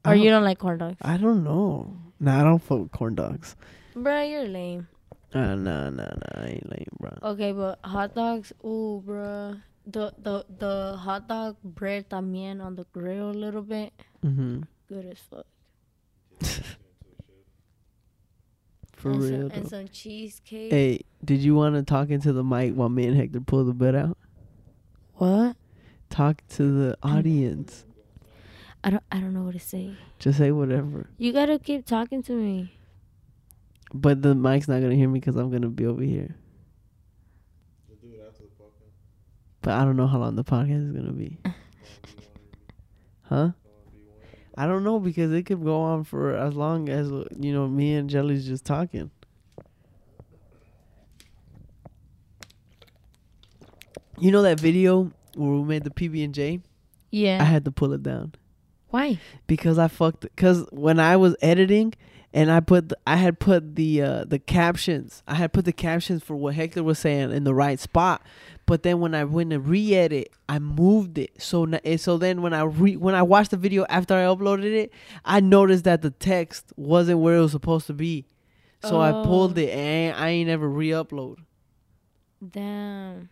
I Or you don't- like corn dogs? I don't know. Nah, I don't fuck with corn dogs. Bro, you're lame. Uh, nah, nah, nah. I ain't lame, bro. Okay, but hot dogs, ooh, bro. The the the hot dog bread también on the grill a little bit, Mm-hmm. good as fuck. For and real some, and some cheesecake. Hey, did you want to talk into the mic while me and Hector pull the bed out? What? Talk to the audience. I don't I don't know what to say. Just say whatever. You gotta keep talking to me. But the mic's not gonna hear me because I'm gonna be over here. But I don't know how long the podcast is gonna be. huh? I don't know because it could go on for as long as you know me and Jelly's just talking. You know that video where we made the PB and J? Yeah. I had to pull it down. Why? because I fucked. Because when I was editing, and I put, the, I had put the uh, the captions. I had put the captions for what Hector was saying in the right spot. But then when I went to re-edit, I moved it. So so then when I re when I watched the video after I uploaded it, I noticed that the text wasn't where it was supposed to be. So I pulled Oh. it and I ain't never re-upload. Damn.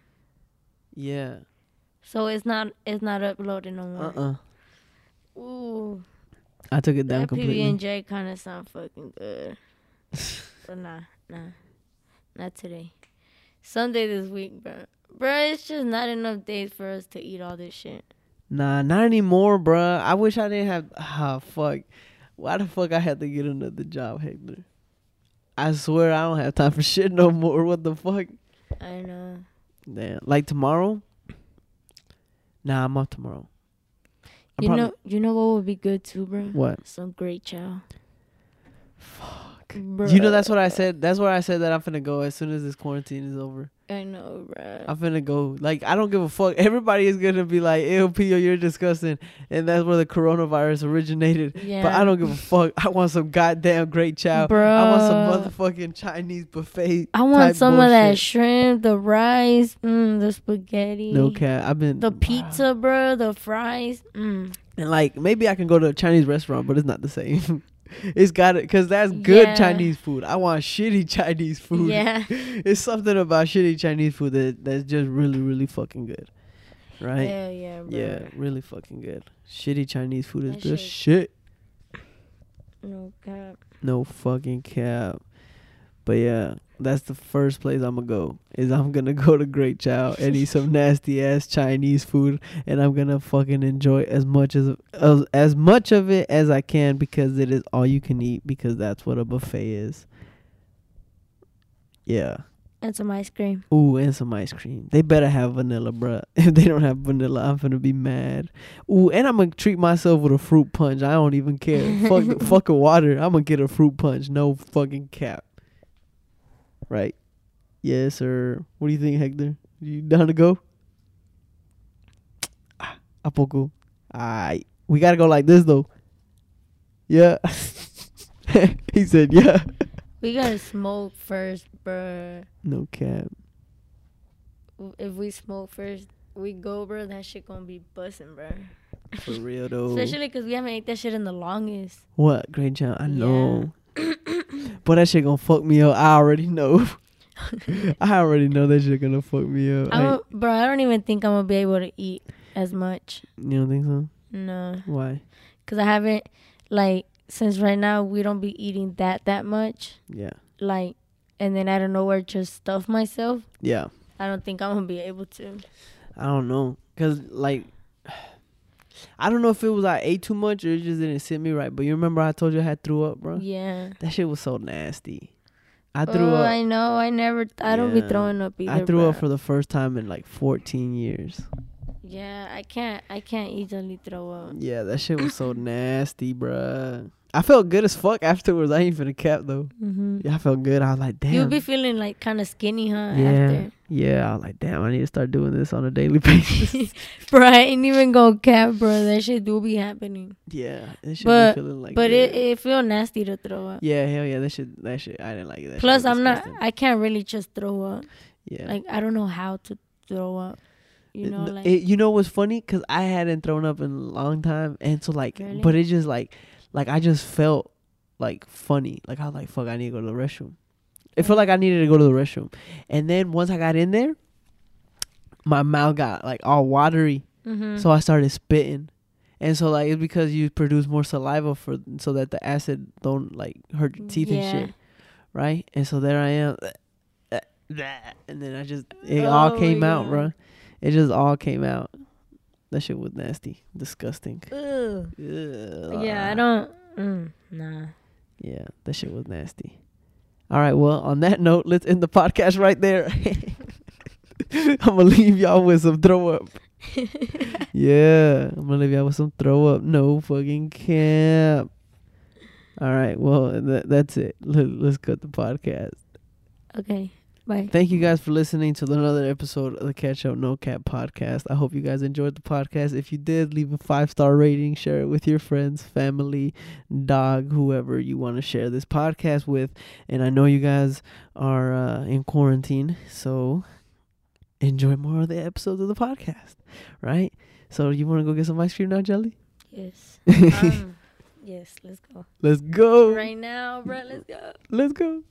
Yeah. So it's not it's not uploaded no Uh more. uh Ooh. I took it down That PB and J kind of sound fucking good. but nah, nah, not today. Sunday this week, bro. Bro, it's just not enough days for us to eat all this shit. Nah, not anymore, bro. I wish I didn't have. Ah, fuck. Why the fuck I had to get another job, Hector? I swear I don't have time for shit no more. What the fuck? I know. Damn. Like tomorrow? Nah, I'm off tomorrow. I'm You probably- know, you know what would be good too, bro? what? Some great chow. Fuck. Bruh. You know that's what I said. That's where I said that I'm finna go as soon as this quarantine is over. I know, bro. I'm finna go. Like I don't give a fuck. Everybody is gonna be like, "Ew, Pio, you're disgusting," and that's where the coronavirus originated. Yeah. But I don't give a fuck. I want some goddamn great chow. I want some motherfucking Chinese buffet. I want type some of that shrimp, the rice, mm, the spaghetti. No cat. I've been The pizza, bro, the fries. Mm. and like maybe I can go to a Chinese restaurant, but it's not the same. it's got it because that's good Yeah. Chinese food. I want shitty Chinese food. Yeah. it's something about shitty Chinese food that that's just really really fucking good, right? Yeah, bro. Yeah, really fucking good. Shitty Chinese food is That the shit- shit. No cap. No fucking cap. But yeah, that's the first place I'm gonna go. Is I'm gonna go to Great Chow and eat some nasty ass Chinese food, and I'm gonna fucking enjoy as much as as, as much of it as I can because it is all you can eat because that's what a buffet is. Yeah. And some ice cream. Ooh, and some ice cream. They better have vanilla, bruh. If they don't have vanilla, I'm gonna be mad. Ooh, and I'm gonna treat myself with a fruit punch. I don't even care. fuck, the, fuck a water. I'm gonna get a fruit punch. No fucking cap. Right? Yes, sir. What do you think, Hector? You down to go? Ah, A poco. Alright. We gotta go like this though. Yeah. he said, yeah. We gotta smoke first, bruh. No cap. If we smoke first, we go, bro. That shit gonna be busting, bro. For real though. Especially because we haven't ate that shit in the longest. What? Great job. I know. but that shit gonna fuck me up. I already know. I already know that shit gonna fuck me up. I, bro, I don't even think I'm gonna be able to eat as much. you don't think so? No, Why? because I haven't like since right now we don't be eating that that much. Yeah. Like, and then I don't know where to stuff myself. Yeah. I don't think I'm gonna be able to. I don't know. Cause like I don't know if it was I ate too much or it just didn't sit me right. But you remember I told you I had threw up, bro? Yeah. That shit was so nasty. I threw oh, up. I know. I never. I don't be throwing up either. I threw up for the first time in like 14 years. Yeah, I can't. I can't easily throw up. Yeah, that shit was so nasty, bruh. I felt good as fuck afterwards. I ain't finna cap though. Mm-hmm. Yeah, I felt good. I was like, damn. You'll be feeling like kind of skinny, huh? yeah, After. yeah. I was like, damn. I need to start doing this on a daily basis. bro, I ain't even gonna cap, bro. That shit do be happening. yeah, But- be feeling like. but good. it it feel nasty to throw up. Yeah, hell yeah. That shit. That shit. I didn't like. That Plus, I'm not. I can't really just throw up. Yeah. Like I don't know how to throw up. You know, It- like it, you know what's funny? Cause I hadn't thrown up in a long time, and so like, Really? but it just like, like I just felt like funny. Like I was like, fuck, I need to go to the restroom. It felt like I needed to go to the restroom, and then once I got in there, my mouth got like all watery, hmm so I started spitting, and so like it's because you produce more saliva for so that the acid don't like hurt your teeth yeah. and shit, right? And so there I am, and then I just it all Oh came out, God. bro. It just all came out. That shit was nasty, disgusting. Ugh. Ugh. Yeah, I don't. Mm, nah. Yeah, that shit was nasty. All right, well, on that note, let's end the podcast right there. I'm gonna leave y'all with some throw up. yeah, I'm gonna leave y'all with some throw up. No fucking camp. All right, well, that, that's it. Let, let's cut the podcast. Okay. Bye. Thank you guys for listening to another episode of the Catch Up No Cap podcast. I hope you guys enjoyed the podcast. If you did, leave a five star rating, share it with your friends, family, dog, whoever you want to share this podcast with. And I know you guys are uh, in quarantine, so enjoy more of the episodes of the podcast, right? So you want to go get some ice cream now, Jelly? Yes. Um, yes. Let's go. Let's go. Right now, bro. Let's go. Let's go.